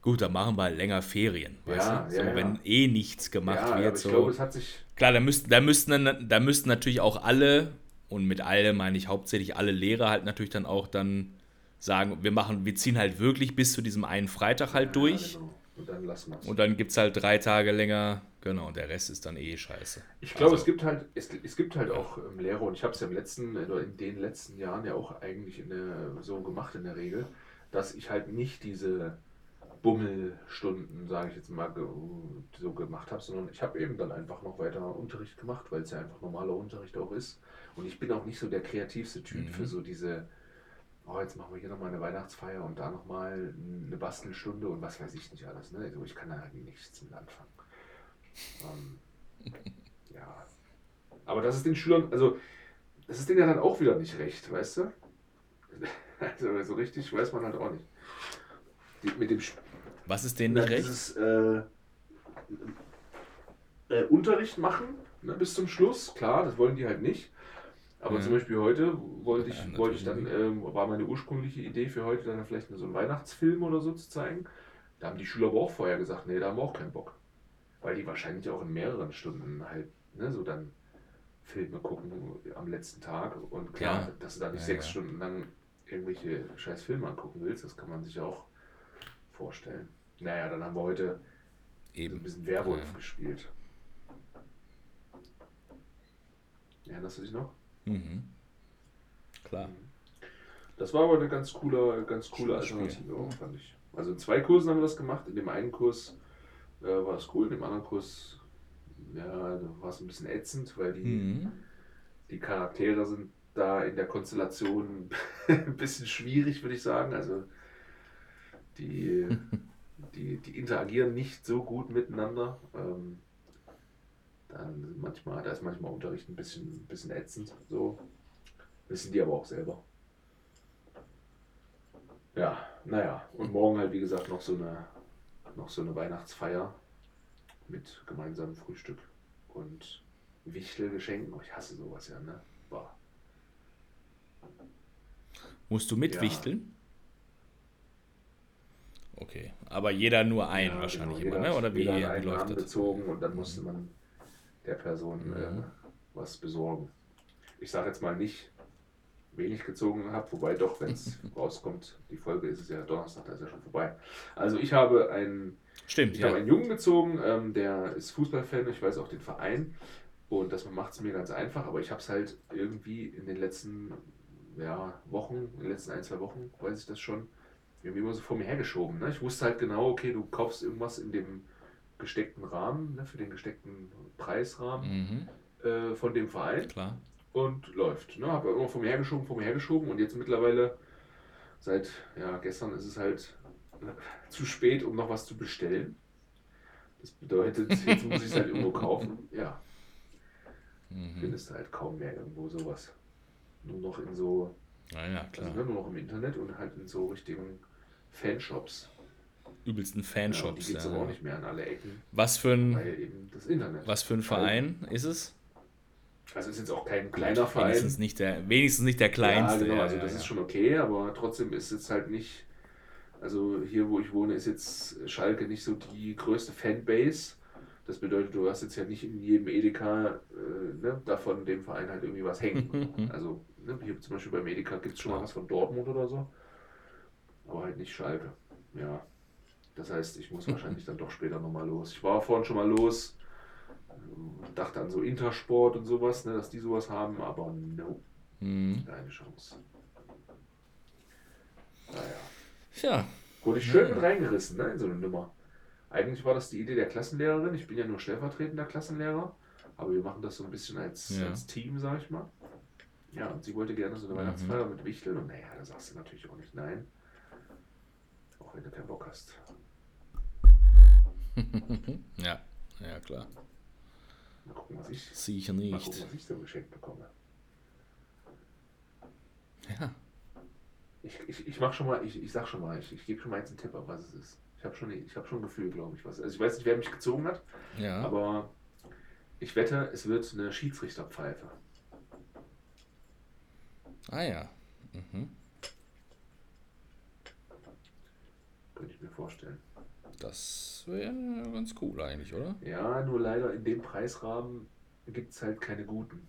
gut, dann machen wir länger Ferien. Ja, weißt du? so, ja, wenn eh nichts gemacht ja, wird. so. glaube, sich. Klar, da müssten, da, müssten, da müssten natürlich auch alle und mit alle meine ich hauptsächlich alle Lehrer halt natürlich dann auch dann sagen, wir machen, wir ziehen halt wirklich bis zu diesem einen Freitag halt ja, durch. Genau. Und dann lassen wir Und dann gibt es halt drei Tage länger, genau, und der Rest ist dann eh scheiße. Ich glaube, also, es gibt halt, es, es gibt halt auch ähm, Lehrer, und ich habe es ja im letzten, in den letzten Jahren ja auch eigentlich der, so gemacht in der Regel, dass ich halt nicht diese Bummelstunden, sage ich jetzt mal, so gemacht habe, sondern ich habe eben dann einfach noch weiter Unterricht gemacht, weil es ja einfach normaler Unterricht auch ist. Und ich bin auch nicht so der kreativste Typ mhm. für so diese, oh, jetzt machen wir hier nochmal eine Weihnachtsfeier und da nochmal eine Bastelstunde und was weiß ich nicht alles. Ne? Also ich kann da halt nichts mit anfangen. Ähm, ja. Aber das ist den Schülern, also das ist denen ja dann auch wieder nicht recht, weißt du? Also so richtig weiß man halt auch nicht. Mit dem was ist denen nicht recht? Dieses, äh, äh, Unterricht machen ne, bis zum Schluss, klar, das wollen die halt nicht. Aber Ja. zum Beispiel heute wollte ich, Ja, wollte ich dann, ähm, war meine ursprüngliche Idee für heute dann vielleicht so einen Weihnachtsfilm oder so zu zeigen. Da haben die Schüler aber auch vorher gesagt, nee, da haben wir auch keinen Bock. Weil die wahrscheinlich auch in mehreren Stunden halt, ne, so dann Filme gucken am letzten Tag. Und klar, Ja. dass du da nicht sechs. Stunden lang irgendwelche scheiß Filme angucken willst, das kann man sich auch vorstellen. Naja, dann haben wir heute so ein Eben. bisschen Werwolf Ja. gespielt. Erinnerst du dich noch? Mhm. Klar. Das war aber eine ganz coole, ganz coole. Alternative, fand ich. Also in zwei Kursen haben wir das gemacht. In dem einen Kurs äh, war es cool, in dem anderen Kurs ja, war es ein bisschen ätzend, weil die, Mhm. die Charaktere sind da in der Konstellation ein bisschen schwierig, würde ich sagen. Also die, die, die interagieren nicht so gut miteinander. Ähm, dann manchmal, da ist manchmal Unterricht ein bisschen, ein bisschen ätzend. So. Wissen die aber auch selber. Ja, naja. Und morgen halt, wie gesagt, noch so eine, noch so eine Weihnachtsfeier mit gemeinsamem Frühstück und Wichtelgeschenken. Oh, ich hasse sowas ja, ne? Boah. Musst du mitwichteln? Okay, aber jeder nur einen Ja, wahrscheinlich genau. immer, ne? Oder wie, jeder einen läuft das? angezogen und dann musste man der Person Mhm. äh, was besorgen. Ich sage jetzt mal nicht, wen ich gezogen habe, wobei doch, wenn es rauskommt, die Folge ist es ja Donnerstag, da ist ja schon vorbei. Also ich habe einen, Stimmt, ich habe ja. einen Jungen gezogen, ähm, der ist Fußballfan, ich weiß auch den Verein und das macht es mir ganz einfach, aber ich habe es halt irgendwie in den letzten ja, Wochen, in den letzten ein, zwei Wochen, weiß ich das schon, irgendwie immer so vor mir hergeschoben. Ne? Ich wusste halt genau, okay, du kaufst irgendwas in dem gesteckten Rahmen, ne, für den gesteckten Preisrahmen Mhm, äh, von dem Verein klar. und läuft. Ne? Habe immer vor mir hergeschoben, vor mir hergeschoben und jetzt mittlerweile, seit ja, gestern ist es halt äh, zu spät, um noch was zu bestellen. Das bedeutet, jetzt muss ich es halt irgendwo kaufen. Ja, Mhm. findest halt kaum mehr irgendwo sowas. Nur noch in so, Ja, ja, also klar. ne, nur noch im Internet und halt in so richtigen Fanshops. Übelsten Ja, und die Fanshops. gibt es Ja, aber auch nicht mehr an alle Ecken, Was für ein, was für ein Verein ist es? Also ist jetzt auch kein kleiner Verein. Wenigstens nicht der, wenigstens nicht der kleinste. Ja, genau, ja, also ja, das ja. ist schon okay, aber trotzdem ist jetzt halt nicht, also hier wo ich wohne, ist jetzt Schalke nicht so die größte Fanbase. Das bedeutet, du hast jetzt ja nicht in jedem Edeka äh, ne, davon dem Verein halt irgendwie was hängen. also ne, hier zum Beispiel beim Edeka gibt es schon mal was von Dortmund oder so, aber halt nicht Schalke. Ja, das heißt, ich muss wahrscheinlich dann doch später nochmal los. Ich war vorhin schon mal los, äh, dachte an so Intersport und sowas, ne, dass die sowas haben, aber no. Mhm. Keine Chance. Naja. Ja, Wurde ich schön mit reingerissen, ne, in so eine Nummer. Eigentlich war das die Idee der Klassenlehrerin. Ich bin ja nur stellvertretender Klassenlehrer. Aber wir machen das so ein bisschen als, Ja. als Team, sag ich mal. Ja, und sie wollte gerne so eine Mhm. Weihnachtsfeier mit Wichteln. Und naja, da sagst du natürlich auch nicht nein. Wenn du keinen Bock hast. ja, ja, klar. Mal gucken, was ich, Sicher mal nicht. gucken, was ich so geschenkt bekomme. Ja, Ich, ich, ich mach schon mal, ich, ich sag schon mal, ich, ich gebe schon mal jetzt einen Tipp, ab was es ist. Ich habe schon, ich hab schon ein Gefühl, glaube ich. Was. Also ich weiß nicht, wer mich gezogen hat. ja. Aber ich wette, es wird eine Schiedsrichterpfeife. Ah ja. Mhm. Könnte ich mir vorstellen. Das wäre ganz cool eigentlich, oder? Ja, nur leider in dem Preisrahmen gibt es halt keine guten.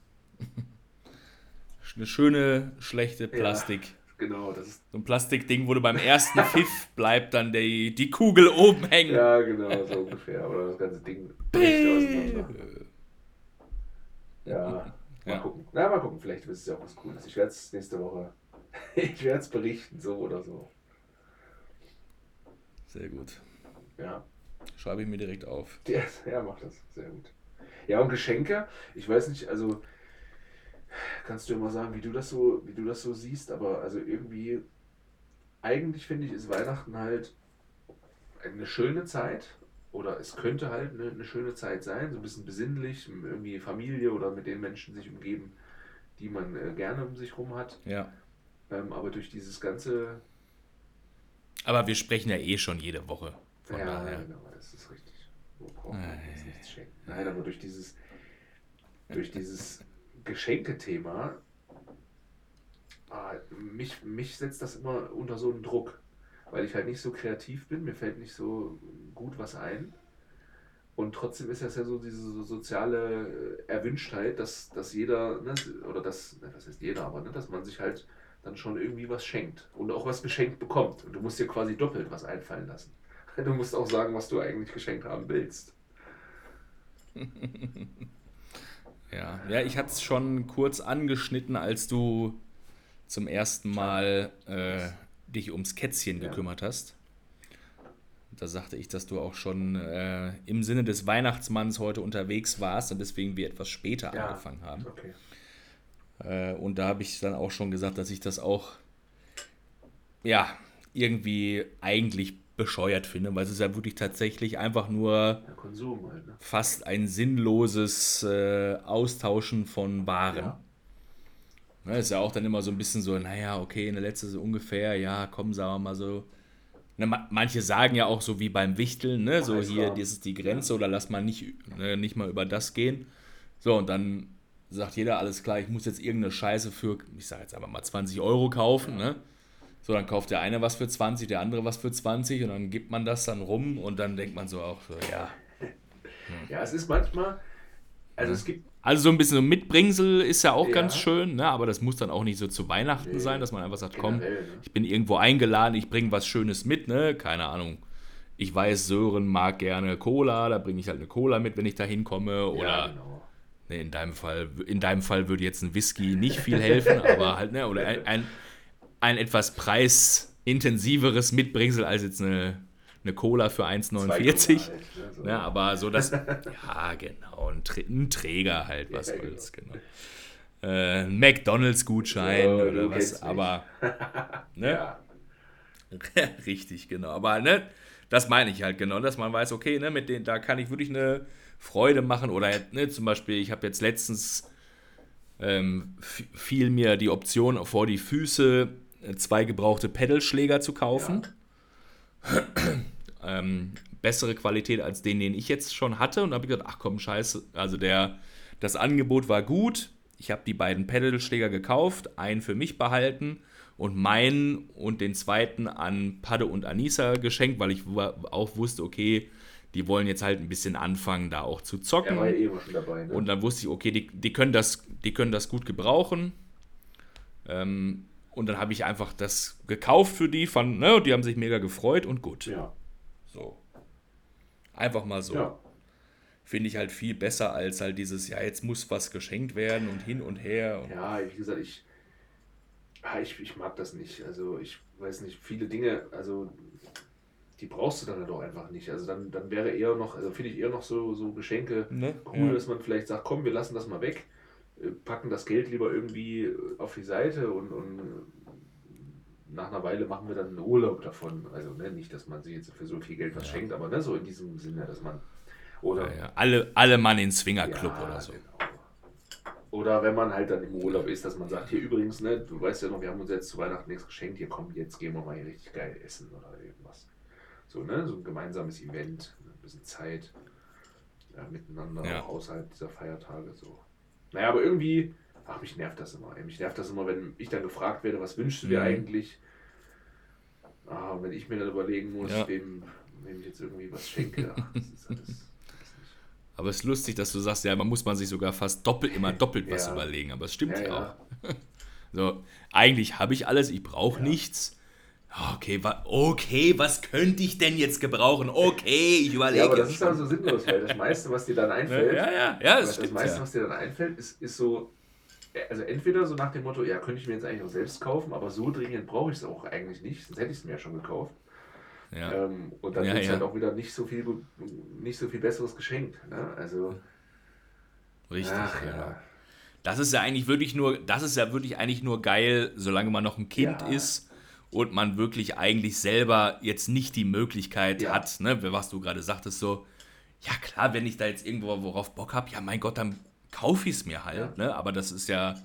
Eine schöne, schlechte Plastik. Genau, das ist. So ein Plastikding, wo du beim ersten Pfiff bleibt dann die, die Kugel oben hängen. Ja, genau, so ungefähr. Oder das ganze Ding. Ja, mal Ja. gucken. Na, mal gucken, vielleicht ist es ja auch was Cooles. Ich werde es nächste Woche. Ich werde es berichten, so oder so. Sehr gut. Ja. Schreibe ich mir direkt auf. Ja, ja, mach das. Sehr gut. Ja, und Geschenke, ich weiß nicht, also kannst du ja mal sagen, wie du das so, wie du das so siehst, aber also irgendwie, eigentlich finde ich, ist Weihnachten halt eine schöne Zeit. Oder es könnte halt eine, eine schöne Zeit sein, so ein bisschen besinnlich, irgendwie Familie oder mit den Menschen sich umgeben, die man äh, gerne um sich rum hat. Ja. Ähm, aber durch dieses ganze Aber wir sprechen ja eh schon jede Woche. Von ja, daher. genau, das ist richtig. Wo braucht man jetzt nichts schenken? Nein, aber durch dieses, durch dieses Geschenkethema mich, mich setzt das immer unter so einen Druck, weil ich halt nicht so kreativ bin, mir fällt nicht so gut was ein. Und trotzdem ist das ja so diese soziale Erwünschtheit, dass, dass jeder, ne, oder das, was heißt jeder, aber ne, dass man sich halt dann schon irgendwie was schenkt und auch was geschenkt bekommt. Und du musst dir quasi doppelt was einfallen lassen. Du musst auch sagen, was du eigentlich geschenkt haben willst. ja, ja, ich hatte es schon kurz angeschnitten, als du zum ersten Mal äh, dich ums Kätzchen ja. gekümmert hast. Da sagte ich, dass du auch schon äh, im Sinne des Weihnachtsmanns heute unterwegs warst und deswegen wir etwas später ja. angefangen haben. Okay. Äh, und da habe ich dann auch schon gesagt, dass ich das auch ja irgendwie eigentlich bescheuert finde, weil es ist ja wirklich tatsächlich einfach nur Konsum halt, ne? fast ein sinnloses äh, Austauschen von Waren. Ja. Ne, ist ja auch dann immer so ein bisschen so, naja, okay, in der letzten so ungefähr, ja, komm, sagen wir mal so. Ne, manche sagen ja auch so wie beim Wichteln, ne, so hier, das ist die Grenze oder lass mal nicht, ne, nicht mal über das gehen. So, und dann sagt jeder, alles klar, ich muss jetzt irgendeine Scheiße für, ich sage jetzt einfach mal 20 Euro kaufen, ne? So, dann kauft der eine was für 20, der andere was für 20 und dann gibt man das dann rum und dann denkt man so auch so, ja. Hm. Ja, es ist manchmal, also es gibt. Also so ein bisschen so Mitbringsel ist ja auch ja. ganz schön, ne? aber das muss dann auch nicht so zu Weihnachten nee. sein, dass man einfach sagt, komm, ne? ich bin irgendwo eingeladen, ich bringe was Schönes mit, ne? Keine Ahnung. Ich weiß, Sören mag gerne Cola, da bringe ich halt eine Cola mit, wenn ich da hinkomme. Oder ja, genau. Nee, in deinem Fall, in deinem Fall würde jetzt ein Whisky nicht viel helfen, aber halt, ne, oder ein, ein, ein, etwas preisintensiveres Mitbringsel als jetzt eine, eine Cola für 1,49. Halt, ne, aber so das, ja, genau, ein, ein Träger halt, was ja, soll's, genau. genau. Äh, McDonalds-Gutschein so, oder was, aber, ne? Ja. Richtig, genau, aber, ne, das meine ich halt genau, dass man weiß, okay, ne, mit denen, da kann ich wirklich eine Freude machen. Oder ne, zum Beispiel, ich habe jetzt letztens ähm, fiel mir die Option vor die Füße, äh, zwei gebrauchte Pedalschläger zu kaufen. Ja. ähm, bessere Qualität als den, den ich jetzt schon hatte. Und habe ich gedacht, ach komm, scheiße. Also der, das Angebot war gut. Ich habe die beiden Pedalschläger gekauft, einen für mich behalten und meinen und den zweiten an Padde und Anissa geschenkt, weil ich auch wusste, okay, die wollen jetzt halt ein bisschen anfangen, da auch zu zocken. Er war ja eh schon dabei, ne? Und dann wusste ich, okay, die, die, können, das, die können das gut gebrauchen. Ähm, und dann habe ich einfach das gekauft für die, fand, ne, die haben sich mega gefreut und gut. Ja. So. Einfach mal so. Ja. Finde ich halt viel besser als halt dieses, ja, jetzt muss was geschenkt werden und hin und her. Und ja, wie gesagt, ich, ich, ich mag das nicht. Also ich weiß nicht, viele Dinge, also die brauchst du dann halt auch einfach nicht. Also dann, dann wäre eher noch, also finde ich eher noch so, so Geschenke ne? cool, ja. dass man vielleicht sagt, komm, wir lassen das mal weg, äh, packen das Geld lieber irgendwie auf die Seite und, und nach einer Weile machen wir dann einen Urlaub davon. Also ne, nicht, dass man sich jetzt für so viel Geld was ja. schenkt, aber ne, so in diesem Sinne, dass man. Oder ja, alle, alle Mann in Swingerclub oder so. Genau. Oder wenn man halt dann im Urlaub ist, dass man sagt, hier übrigens, ne, du weißt ja noch, wir haben uns jetzt zu Weihnachten nichts geschenkt, hier komm, jetzt gehen wir mal hier richtig geil essen oder. So, ne? So ein gemeinsames Event, ein bisschen Zeit ja, miteinander, ja. auch außerhalb dieser Feiertage. So. Naja, aber irgendwie, ach, mich nervt das immer. Mich nervt das immer, wenn ich dann gefragt werde, was wünschst du dir mhm. eigentlich? Ah, wenn ich mir dann überlegen muss, ja. wem, wem ich jetzt irgendwie was schenke. Ach, das ist alles. Aber es ist lustig, dass du sagst, ja, man muss man sich sogar fast doppelt, immer doppelt was überlegen. Aber es stimmt ja, auch. so, eigentlich habe ich alles, ich brauche nichts. Okay, wa okay, was könnte ich denn jetzt gebrauchen? Okay, ich überlege. Ja, aber das ist dann so sinnlos, weil das meiste, was dir dann einfällt, ja, ja, ja, das, das meiste, ja. was dir dann einfällt, ist, ist so, also entweder so nach dem Motto, ja, könnte ich mir jetzt eigentlich auch selbst kaufen, aber so dringend brauche ich es auch eigentlich nicht, sonst hätte ich es mir ja schon gekauft. Ja. Ähm, und dann ja, wird es halt auch wieder nicht so viel, nicht so viel besseres Geschenk. Ne? Also. Richtig, ach, ja. Das ist ja eigentlich wirklich nur, das ist ja wirklich eigentlich nur geil, solange man noch ein Kind ist und man wirklich eigentlich selber jetzt nicht die Möglichkeit ja. hat, ne, was du gerade sagtest, so, ja klar, wenn ich da jetzt irgendwo worauf Bock habe, ja mein Gott, dann kaufe ich es mir halt, ja. ne? Aber das ist ja,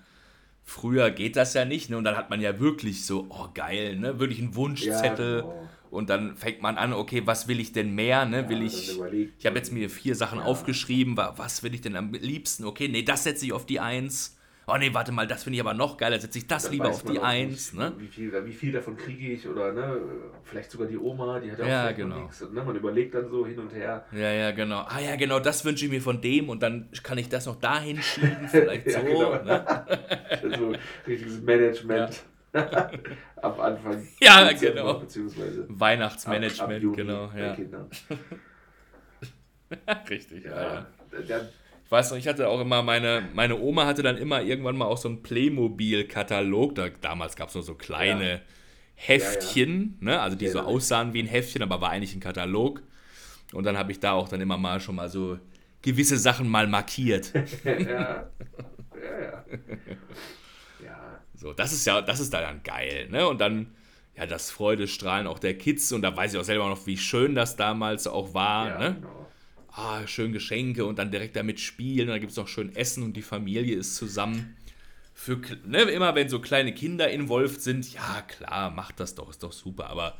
früher geht das ja nicht, ne? Und dann hat man ja wirklich so, oh geil, ne? Wirklich einen Wunschzettel. Ja, genau. Und dann fängt man an, okay, was will ich denn mehr? Ne? will ich, ich habe jetzt mir vier Sachen aufgeschrieben, was will ich denn am liebsten? Okay, nee, das setze ich auf die Eins oh nee, warte mal, das finde ich aber noch geiler, setze ich das Dann lieber auf die Eins. nicht, Ne? Wie, viel, wie viel davon kriege ich oder ne, vielleicht sogar die Oma, die hat ja auch Ja, vielleicht genau. nichts. Ne, man überlegt dann so hin und her. Ja, ja, genau. Ah ja, genau, das wünsche ich mir von dem und dann kann ich das noch dahin schieben, vielleicht Ja, so. genau. ne? Also richtiges Management ab Anfang. Ja, Dezember, genau. Beziehungsweise ab, ab Weihnachtsmanagement, Juni genau. Ja. Richtig, ja, Ja, ja. Ja. Weiß noch, ich hatte auch immer, meine, meine Oma hatte dann immer irgendwann mal auch so einen Playmobil-Katalog. Da, damals gab es nur so kleine Ja. Heftchen, Ne? also die Ja, so ja. aussahen wie ein Heftchen, aber war eigentlich ein Katalog. Und dann habe ich da auch dann immer mal schon mal so gewisse Sachen mal markiert. ja, ja, ja. Ja, So, das ist ja, das ist da dann geil, ne? Und dann, ja, das Freudestrahlen auch der Kids und da weiß ich auch selber noch, wie schön das damals auch war, ja, ne? genau. Ah, schön Geschenke und dann direkt damit spielen. Und dann gibt es noch schön Essen und die Familie ist zusammen. Für, ne, immer wenn so kleine Kinder involviert sind, ja klar, macht das doch, ist doch super. Aber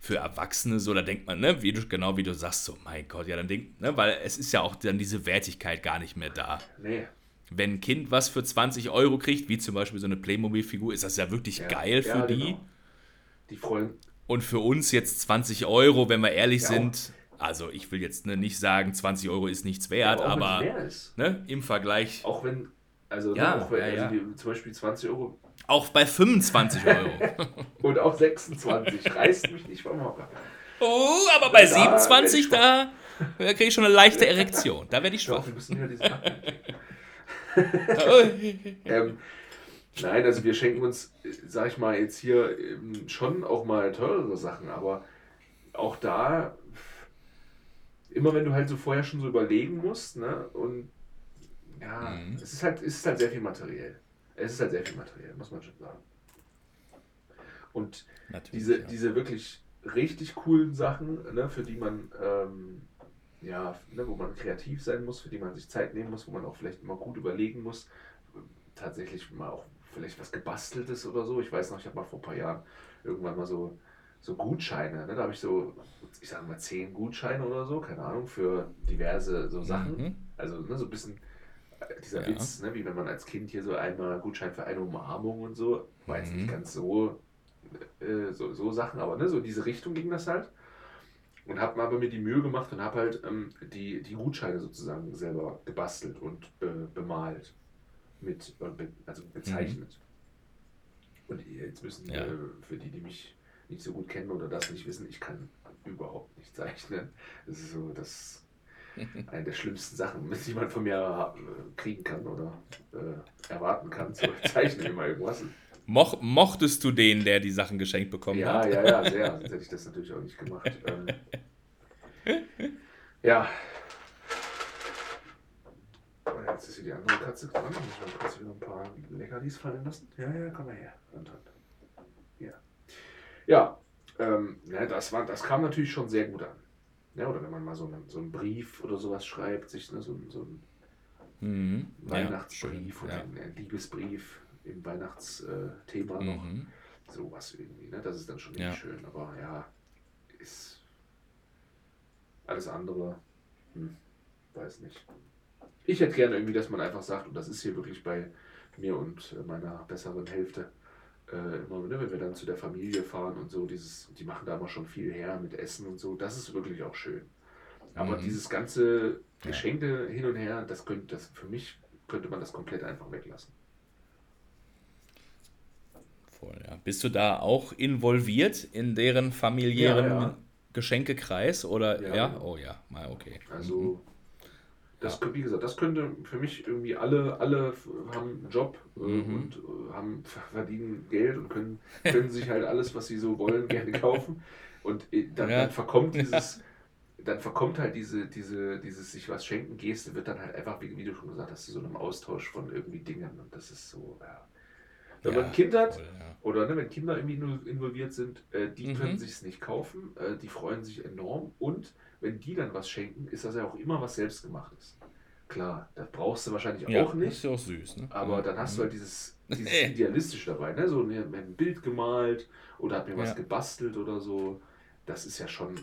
für Erwachsene so, da denkt man, ne, wie du, genau wie du sagst, so, mein Gott, ja, dann denkt, ne, weil es ist ja auch dann diese Wertigkeit gar nicht mehr da. Nee. Wenn ein Kind was für 20 Euro kriegt, wie zum Beispiel so eine Playmobil-Figur, ist das ja wirklich Ja, geil für die. genau. Die freuen. Und für uns jetzt 20 Euro, wenn wir ehrlich Ja, sind, also ich will jetzt ne, nicht sagen, 20 Euro ist nichts Ja, wert, es aber ist. ne, im Vergleich, Auch wenn, also, Ja, ne, auch ja, also ja. Die, zum Beispiel 20 Euro auch bei 25 Euro. und auch 26 reißt mich nicht vom Hocker. oh, aber bei Da 27, da, da kriege ich schon eine leichte Erektion. Da werde ich schwach. wir müssen ja diese ähm, Nein, also wir schenken uns, sag ich mal, jetzt hier ähm, schon auch mal teurere Sachen, aber auch da, immer wenn du halt so vorher schon so überlegen musst, ne, und ja, Mhm. es ist halt, es ist halt sehr viel materiell. Es ist halt sehr viel materiell, muss man schon sagen. Und Natürlich. diese, ja. diese wirklich richtig coolen Sachen, ne, für die man, ähm, ja, ne, wo man kreativ sein muss, für die man sich Zeit nehmen muss, wo man auch vielleicht mal gut überlegen muss, tatsächlich mal auch vielleicht was gebasteltes oder so. Ich weiß noch, ich habe mal vor ein paar Jahren irgendwann mal so, so Gutscheine, ne, da habe ich so, ich sage mal zehn Gutscheine oder so, keine Ahnung, für diverse so Sachen. Mhm. Also ne, so ein bisschen äh, dieser Ja. Witz, ne, wie wenn man als Kind hier so einmal Gutschein für eine Umarmung und so, war jetzt nicht Mhm. ganz so, äh, so, so Sachen, aber ne, so in diese Richtung ging das halt. Und habe aber mir die Mühe gemacht und habe halt ähm, die, die Gutscheine sozusagen selber gebastelt und be, bemalt. Mit, äh, also bezeichnet. Und jetzt müssen Ja. äh, für die, die mich nicht so gut kennen oder das nicht wissen, ich kann überhaupt nicht zeichnen. Das ist so das eine der schlimmsten Sachen, die man von mir äh, kriegen kann oder äh, erwarten kann. So, ich zeichne immer irgendwas. Moch, mochtest du den, der die Sachen geschenkt bekommen Ja, hat? ja, ja, sehr. Sonst hätte ich das natürlich auch nicht gemacht. Ähm, ja. Oh, Jetzt ist hier die andere Katze dran. Muss ich mal kurz wieder ein paar Leckerlis fallen lassen. Ja, ja, komm mal her. Und dann. Ja. Ja, ähm, ja das, war, das kam natürlich schon sehr gut an. Ja, oder wenn man mal so einen, so einen Brief oder sowas schreibt, sich ne, so, einen- so einen Mhm. Ja, Weihnachtsbrief schön, oder ja. einen, Liebesbrief im Weihnachtsthema noch. Mhm. Sowas irgendwie, ne? Das ist dann schon nicht Ja. schön, aber ja, ist alles andere, hm, weiß nicht. Ich hätte gerne irgendwie, dass man einfach sagt, und das ist hier wirklich bei mir und äh, meiner besseren Hälfte, äh, immer, ne, wenn wir dann zu der Familie fahren und so, dieses, die machen da immer schon viel her mit Essen und so, das ist wirklich auch schön. Aber Mhm. dieses ganze. Geschenke hin und her, das könnte, das für mich könnte man das komplett einfach weglassen. Voll, ja. Bist du da auch involviert in deren familiären Ja, ja. Geschenkekreis? Oder Ja. ja? Oh ja, mal okay. Also, das, kö- wie gesagt, das könnte für mich irgendwie alle, alle haben einen Job äh, Mhm. und äh, haben, verdienen Geld und können, können sich halt alles, was sie so wollen, gerne kaufen. Und äh, dann, Ja. dann verkommt dieses, dann verkommt halt diese, diese, dieses sich was schenken Geste, wird dann halt einfach, wie, wie du schon gesagt hast, zu so einem Austausch von irgendwie Dingen. Und das ist so, ja. Wenn man ein Kind hat, voll, ja. oder ne, wenn Kinder irgendwie involviert sind, äh, die Mhm. können sich nicht kaufen, äh, die freuen sich enorm und wenn die dann was schenken, ist das ja auch immer was selbstgemachtes. Klar, das brauchst du wahrscheinlich Ja, auch Ist nicht, ja auch süß, ne? aber Mhm. dann hast du halt dieses, dieses. Idealistische dabei, ne? so ne, ein Bild gemalt oder hat mir was Ja. gebastelt oder so. Das ist ja schon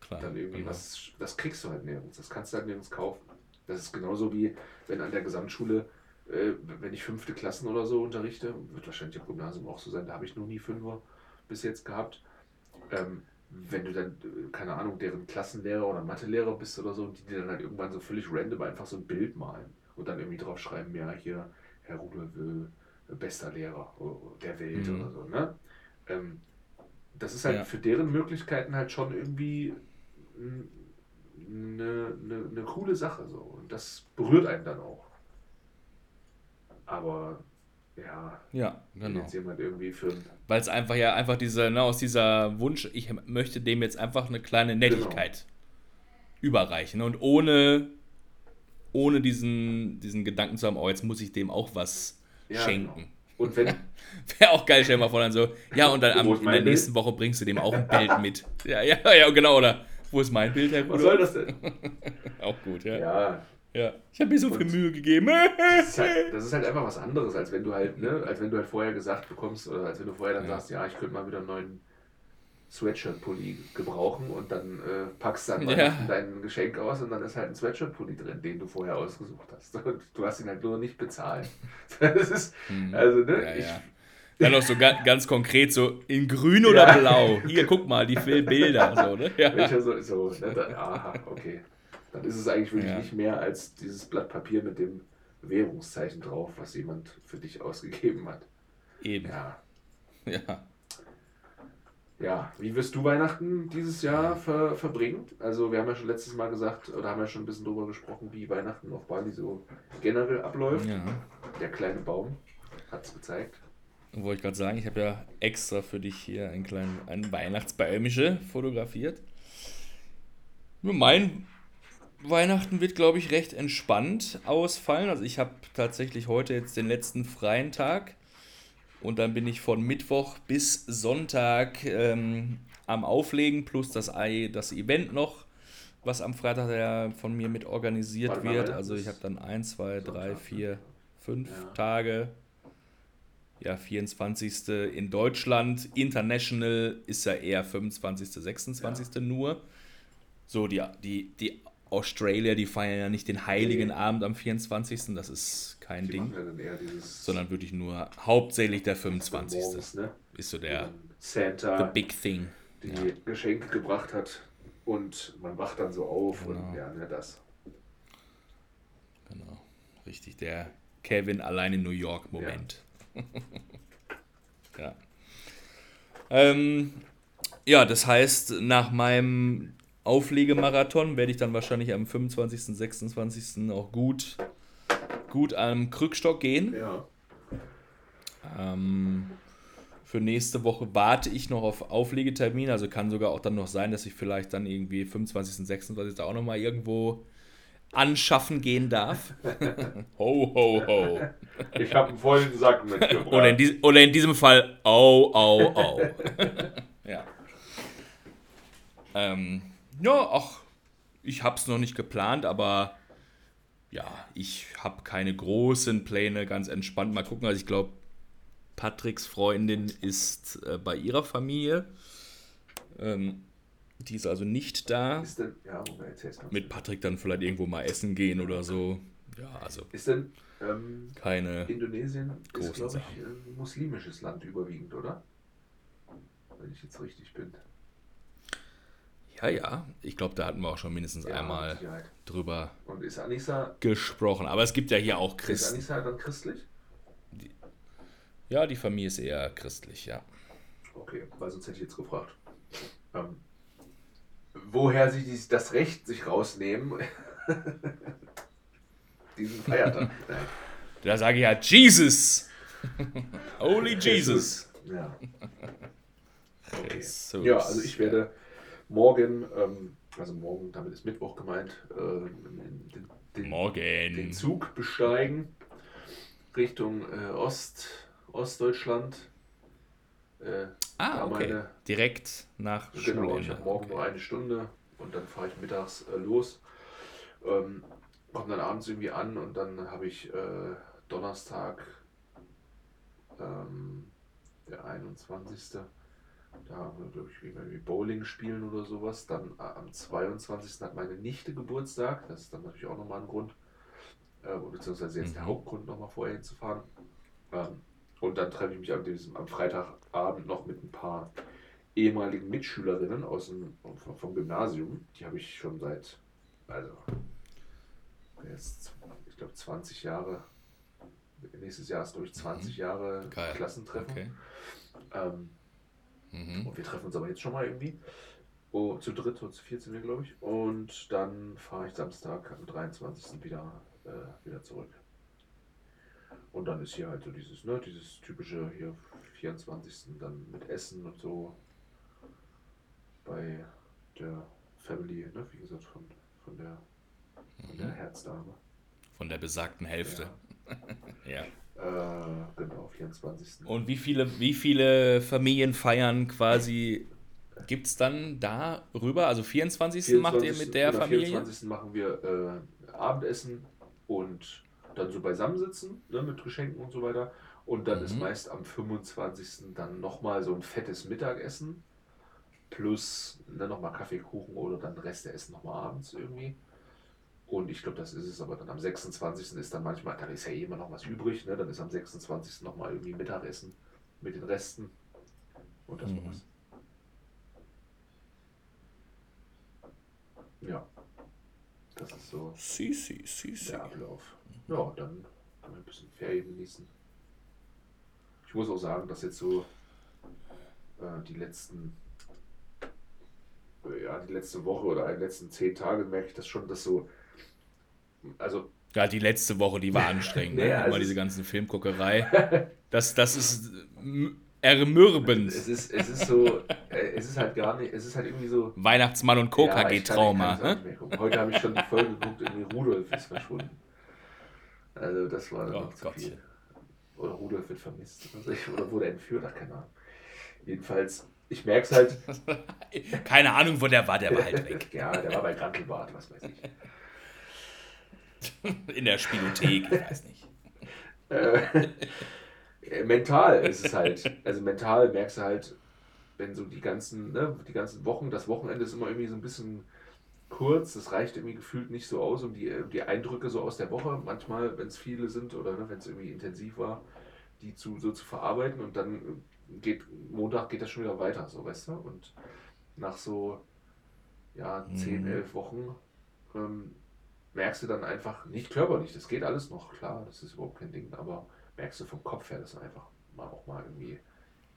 Klar, dann irgendwie genau. was, das kriegst du halt nirgends, das kannst du halt nirgends kaufen. Das ist genauso wie wenn an der Gesamtschule äh, wenn ich fünfte Klassen oder so unterrichte, wird wahrscheinlich im Gymnasium auch so sein, da habe ich nur nie Fünfer bis jetzt gehabt. Ähm, wenn du dann, äh, keine Ahnung, deren Klassenlehrer oder Mathelehrer bist oder so, die dir dann halt irgendwann so völlig random einfach so ein Bild malen und dann irgendwie drauf schreiben, ja, hier, Herr Rudolf, äh, bester Lehrer der Welt mhm. oder so, ne? Ähm, das ist halt ja. für deren Möglichkeiten halt schon irgendwie eine, eine, eine coole Sache so. Und das berührt einen dann auch. Aber ja, ja genau. jetzt jemand irgendwie für. Weil es einfach ja einfach dieser, ne, aus dieser Wunsch, ich möchte dem jetzt einfach eine kleine Nettigkeit genau. überreichen. Und ohne, ohne diesen, diesen Gedanken zu haben, oh, jetzt muss ich dem auch was ja, schenken. Genau. Und wenn. Wäre auch geil, stell dir mal vor, dann so, ja, und dann am, in der nächsten Woche bringst du dem auch ein Bild mit. Ja, ja, ja, genau, oder wo ist mein Bild, Herr Was soll das denn? auch gut, ja. Ja, ja, ich habe mir so viel Mühe gegeben. das, ist halt, das ist halt einfach was anderes, als wenn du halt, ne, als wenn du halt vorher gesagt bekommst, oder als wenn du vorher dann ja. sagst, ja, ich könnte mal wieder einen neuen Sweatshirt-Pulli gebrauchen und dann äh, packst dann ja. dein Geschenk aus und dann ist halt ein Sweatshirt-Pulli drin, den du vorher ausgesucht hast. Und du hast ihn halt nur nicht bezahlt. Das ist, hm. also, ne, ja, ich, dann noch so ganz, ganz konkret so in grün oder ja. blau. Hier, guck mal, die Bilder. So, ne? ja. Welcher so, so ne, da, aha, okay. Dann ist es eigentlich wirklich ja. nicht mehr als dieses Blatt Papier mit dem Währungszeichen drauf, was jemand für dich ausgegeben hat. Eben. Ja. Ja. Ja, wie wirst du Weihnachten dieses Jahr ver verbringen? Also wir haben ja schon letztes Mal gesagt, oder haben ja schon ein bisschen darüber gesprochen, wie Weihnachten auf Bali so generell abläuft. Ja. Der kleine Baum hat es gezeigt. Wollte ich gerade sagen, ich habe ja extra für dich hier einen kleinen einen Weihnachtsbäumische fotografiert. Mein Weihnachten wird, glaube ich, recht entspannt ausfallen. Also ich habe tatsächlich heute jetzt den letzten freien Tag und dann bin ich von Mittwoch bis Sonntag ähm, am Auflegen plus das, das Event noch, was am Freitag ja von mir mit organisiert wird. Also ich habe dann 1, 2, 3, 4, 5 Tage. Ja, 24. in Deutschland. International ist ja eher 25., 26. Ja. nur. So, die, die, die Australier, die feiern ja nicht den heiligen nee. Abend am 24. Das ist kein die Ding. Ja sondern wirklich nur hauptsächlich der 25. Morgens, ne? Ist so der Santa the big thing. Die ja. Geschenke gebracht hat und man wacht dann so auf genau. und ja, ne, das. Genau. Richtig, der Kevin allein in New York Moment. Ja. ja. Ähm, ja, das heißt, nach meinem Auflegemarathon werde ich dann wahrscheinlich am 25., 26. auch gut, gut am Krückstock gehen. Ja. Ähm, für nächste Woche warte ich noch auf Auflegetermin. Also kann sogar auch dann noch sein, dass ich vielleicht dann irgendwie 25., 26. auch nochmal irgendwo anschaffen gehen darf. ho, ho, ho. Ich habe einen vollen Sack mitgebracht. Oder in, dies, oder in diesem Fall, au, au, au. ja. Ähm, ja, ach, ich habe es noch nicht geplant, aber ja, ich habe keine großen Pläne, ganz entspannt. Mal gucken, also ich glaube, Patricks Freundin ist äh, bei ihrer Familie. Ähm, die ist also nicht da. Ist denn, ja, Mit Patrick dann vielleicht irgendwo mal essen gehen oder so. Ja, also. Ist denn ähm, keine Indonesien ist, glaube ich, ein muslimisches Land überwiegend, oder? Wenn ich jetzt richtig bin. Ja, ja. Ich glaube, da hatten wir auch schon mindestens ja, einmal drüber Und ist Anissa, gesprochen. Aber es gibt ja hier auch Christen. Ist Anissa dann christlich? Die, ja, die Familie ist eher christlich, ja. Okay, weil sonst hätte ich jetzt gefragt. Ähm, woher sie dies, das Recht sich rausnehmen, diesen Feiertag. Nein. Da sage ich ja Jesus! Holy Jesus! Ja. Okay. Ja, also ich werde morgen, ähm, also morgen, damit ist Mittwoch gemeint, äh, den, den, morgen. den Zug besteigen Richtung äh, Ost, Ostdeutschland. Äh, ah, okay. Meine, Direkt nach Genau, Schulende. ich habe morgen okay. nur eine Stunde und dann fahre ich mittags äh, los. Ähm, komme dann abends irgendwie an und dann habe ich äh, Donnerstag, ähm, der 21. Da haben wir, glaube ich, irgendwie Bowling spielen oder sowas. Dann äh, am 22. hat meine Nichte Geburtstag. Das ist dann natürlich auch nochmal ein Grund. äh, beziehungsweise jetzt Mhm. der Hauptgrund, nochmal vorher hinzufahren. Ähm, und dann treffe ich mich am, diesem, am Freitagabend noch mit ein paar ehemaligen Mitschülerinnen aus dem, vom, vom Gymnasium. Die habe ich schon seit, also, jetzt, ich glaube, 20 Jahre. Nächstes Jahr ist, glaube ich, 20 Jahre Mhm. Geil. Klassentreffen. Okay. Ähm, Mhm. und wir treffen uns aber jetzt schon mal irgendwie. Oh, zu dritt oder zu viert sind wir, glaube ich. Und dann fahre ich Samstag am 23. wieder, äh, wieder zurück. Und dann ist hier halt so dieses, ne, dieses typische hier 24. dann mit Essen und so bei der Family, ne, wie gesagt, von, von der von der Herzdame. Von der besagten Hälfte. Ja. Äh, genau, 24. Und wie viele, wie viele Familienfeiern quasi gibt es dann da rüber? Also 24. macht ihr mit der genau, Familie? 24. machen wir äh, Abendessen und dann so beisammensitzen ne, mit Geschenken und so weiter. Und dann ist Mhm. meist am 25. dann nochmal so ein fettes Mittagessen plus ne, nochmal Kaffee, Kuchen oder dann Rest der Essen nochmal abends irgendwie. Und ich glaube, das ist es. Aber dann am 26. ist dann manchmal, da ist ja eh immer noch was übrig. Ne? Dann ist am 26. nochmal irgendwie Mittagessen mit den Resten. Und das Mhm. war's. Ja. Das ist so Si, si, si, si. der Ablauf. Ja, und dann kann man ein bisschen Ferien genießen. Ich muss auch sagen, dass jetzt so äh, die letzten, äh, ja, die letzte Woche oder die letzten zehn Tage merke ich das schon, dass so, also Ja, die letzte Woche, die war anstrengend. Nee, ne? also Immer es- diese ganzen Filmguckerei. Das, das ist m- ermürbend. es ist, es ist so, äh, es ist halt gar nicht, es ist halt irgendwie so. Weihnachtsmann und Ja, Coca ich geht Trauma. kann gucken. Heute habe ich schon die Folge geguckt, irgendwie Rudolf ist verschwunden. Also das war dann Oh noch zu Gottchen. viel. Oder Rudolf wird vermisst. Also oder wurde entführt, ach keine Ahnung. Jedenfalls, ich merke es halt. Keine Ahnung, wo der war, der war halt weg. ja, der war bei Grantelbart, was weiß ich. In der Spielothek, ich weiß nicht. Äh, äh, mental ist es halt. Also mental merkst du halt, wenn so die ganzen, ne, die ganzen Wochen, das Wochenende ist immer irgendwie so ein bisschen kurz, das reicht irgendwie gefühlt nicht so aus, um die, um die Eindrücke so aus der Woche, manchmal, wenn es viele sind oder ne, wenn es irgendwie intensiv war, die zu, so zu verarbeiten und dann geht, Montag geht das schon wieder weiter, so weißt du? Und nach so ja, 10, Mhm. 11 Wochen ähm, merkst du dann einfach, nicht körperlich, das geht alles noch, klar, das ist überhaupt kein Ding, aber merkst du vom Kopf her, dass du einfach mal auch mal irgendwie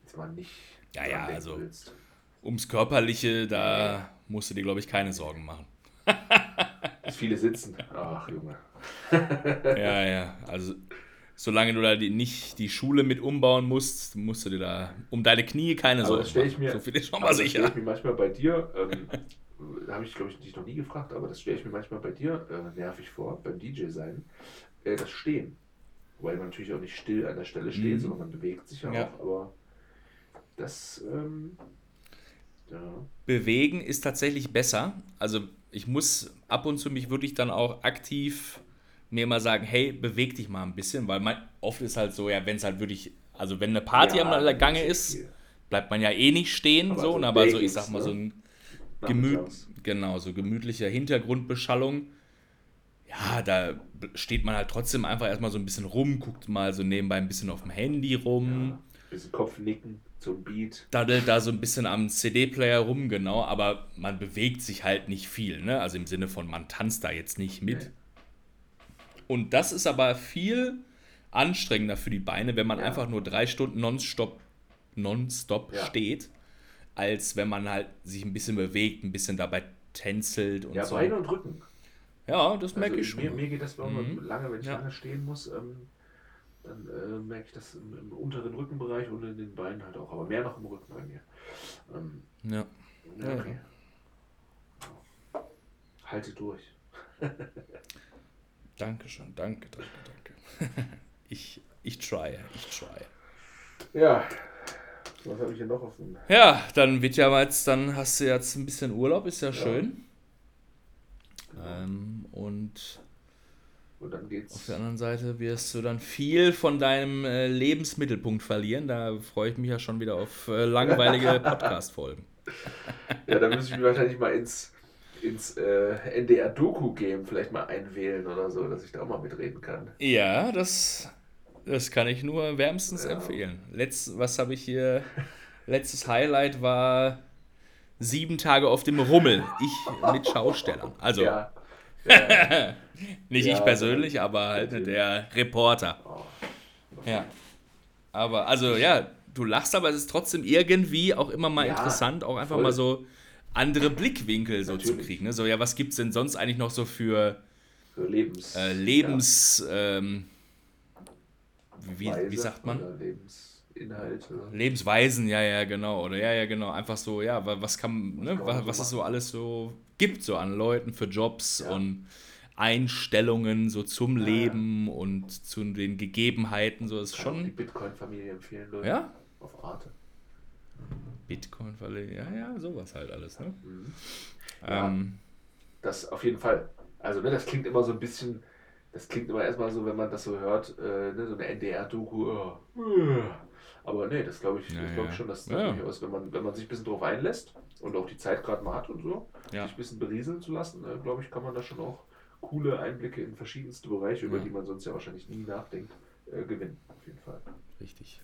jetzt mal nicht Ja, ja, also- willst. Ums Körperliche, da musst du dir, glaube ich, keine Sorgen machen. Dass viele sitzen. Ach, Junge. Ja, ja. Also, solange du da die, nicht die Schule mit umbauen musst, musst du dir da um deine Knie keine Sorgen das stell ich machen. mir- so viel ist schon mal stelle sicher. ich mir manchmal bei dir, ähm, habe ich glaube ich dich noch nie gefragt, aber das stelle ich mir manchmal bei dir äh, nervig vor, beim DJ sein, äh, das Stehen. Weil man natürlich auch nicht still an der Stelle steht, Mhm. sondern man bewegt sich ja, Ja. auch, aber das, ähm, ja, Bewegen ist tatsächlich besser. Also ich muss ab und zu mich wirklich dann auch aktiv mir mal sagen, hey, beweg dich mal ein bisschen, weil man, oft ist halt so, ja, wenn es halt wirklich, also wenn eine Party Ja, am Gange ist, bleibt man ja eh nicht stehen, Aber so, so und aber so, ich sag mal, ne? so ein Gemü Nachmittags. genau, so gemütlicher Hintergrundbeschallung. Ja, da steht man halt trotzdem einfach erstmal so ein bisschen rum, guckt mal so nebenbei ein bisschen auf dem Handy rum, Ja, bisschen Kopfnicken zum Beat. daddelt da so ein bisschen am CD-Player rum, genau, aber man bewegt sich halt nicht viel, ne? Also im Sinne von, man tanzt da jetzt nicht mit. Und das ist aber viel anstrengender für die Beine, wenn man Ja. einfach nur drei Stunden nonstop, nonstop Ja. steht, als wenn man halt sich ein bisschen bewegt, ein bisschen dabei tänzelt und Ja, so. Beine und Rücken. Ja, das merke Also ich schon. Mir, mir geht das, wenn man Mhm. lange, wenn ich Ja. lange stehen muss, ähm, dann äh, merke ich das im, im unteren Rückenbereich und in den Beinen halt auch, aber mehr noch im Rücken bei mir. Ähm, ja. ja, Ja, okay. Halte durch. Dankeschön, danke, danke, danke. ich, ich try, ich try. Ja, was habe ich hier noch auf dem. Ja, dann wird ja jetzt, dann hast du jetzt ein bisschen Urlaub, ist ja schön. Ähm, und Und dann auf geht's. der anderen Seite wirst du dann viel von deinem äh, Lebensmittelpunkt verlieren. Da freue ich mich ja schon wieder auf äh, langweilige Podcast-Folgen. Ja, dann muss ich mich wahrscheinlich mal ins, ins äh, NDR-Doku-Game vielleicht mal einwählen oder so, dass ich da auch mal mitreden kann. Ja, das, das kann ich nur wärmstens ja. empfehlen. Letzt, was habe ich hier? Letztes Highlight war sieben Tage auf dem Rummel. Ich mit Schaustellern. Also. Ja. Ja. Nicht ich persönlich, aber halt der Reporter. Oh. Ja. Aber, also ja, du lachst, aber es ist trotzdem irgendwie auch immer mal interessant, auch einfach voll. mal so andere Blickwinkel so Natürlich. zu kriegen. Ne? So, ja, was gibt es denn sonst eigentlich noch so für, für Lebens, äh, Lebens ja. ähm, wie, wie sagt man? Lebensinhalte. Lebensweisen, ja, ja, genau. Oder ja, ja, genau. Einfach so, ja, was kann, ne, was, was es so alles so gibt, so an Leuten für Jobs ja. und Einstellungen so zum ja, Leben und zu den Gegebenheiten, so ist schon. Die Bitcoin-Familie empfehlen, Leute. Ja? Auf Arte. Bitcoin-Falle, ja, ja, sowas halt alles, ne? Mhm. Ja, ähm, das auf jeden Fall. Also, ne, das klingt immer so ein bisschen, das klingt immer erstmal so, wenn man das so hört, äh, ne, so eine NDR-Doku, oh, aber nee, das glaube ich, ja, glaub ich schon, dass ja. durchaus, wenn man, wenn man sich ein bisschen drauf einlässt und auch die Zeit gerade mal hat und so, ja. sich ein bisschen berieseln zu lassen, äh, glaube ich, kann man da schon auch coole Einblicke in verschiedenste Bereiche, über die man sonst ja wahrscheinlich nie nachdenkt, äh, gewinnen. Auf jeden Fall. Richtig.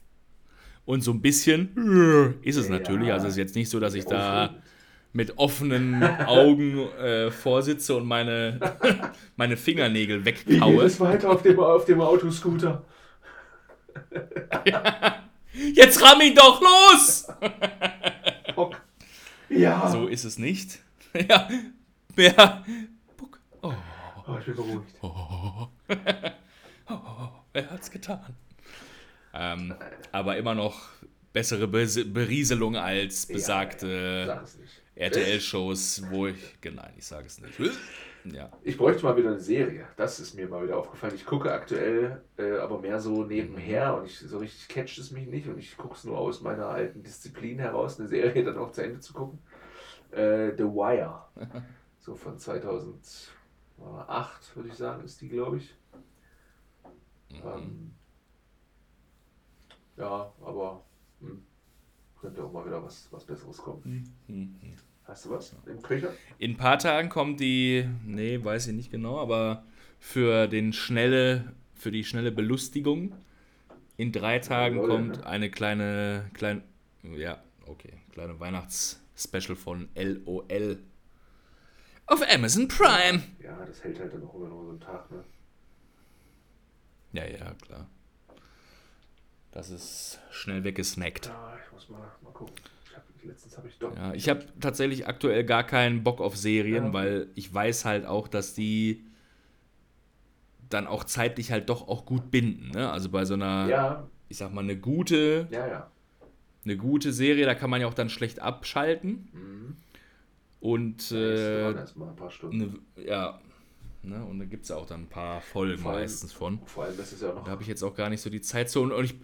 Und so ein bisschen ist es natürlich. Also es ist jetzt nicht so, dass ich da mit offenen Augen äh, vorsitze und meine, meine Fingernägel wegkaue. Wie geht es weiter auf dem, auf dem Autoscooter? ja. Jetzt ramm ihn doch los! ja. So ist es nicht. ja. Wer. Oh. oh, ich bin beruhigt. Oh. oh. Er hat's getan. Ähm, aber immer noch bessere Berieselung als besagte ja, ja. RTL-Shows, wo ich. Nein, ich sage es nicht. Ja. Ich bräuchte mal wieder eine Serie. Das ist mir mal wieder aufgefallen. Ich gucke aktuell äh, aber mehr so nebenher und ich, so richtig catcht es mich nicht und ich gucke es nur aus meiner alten Disziplin heraus, eine Serie dann auch zu Ende zu gucken. Äh, The Wire. so von 2008, würde ich sagen, ist die, glaube ich. Mhm. Ähm, ja, aber hm, könnte auch mal wieder was, was Besseres kommen. Mhm. Hast du was im Köcher? In ein paar Tagen kommt die, nee, weiß ich nicht genau, aber für den schnelle, für die schnelle Belustigung in drei Tagen ja, kommt ne? eine kleine, kleine, ja, okay, kleine Weihnachtsspecial von LOL auf Amazon Prime. Ja, das hält halt dann auch immer nur so einen Tag, ne? Ja, ja, klar. Das ist schnell weggesnackt. Ja, ich muss mal, mal gucken. Letztens habe ich doch. Ja, ich habe tatsächlich aktuell gar keinen Bock auf Serien, ja. weil ich weiß halt auch, dass die dann auch zeitlich halt doch auch gut binden. Ne? Also bei so einer, ja. ich sag mal, eine gute, ja. eine gute Serie, da kann man ja auch dann schlecht abschalten. Mhm. Und äh, ein paar Stunden. Ne, ja, Ne? Und da gibt es ja auch dann ein paar Folgen allem, meistens von. Vor allem, das ist ja noch. Da habe ich jetzt auch gar nicht so die Zeit zu. Und ich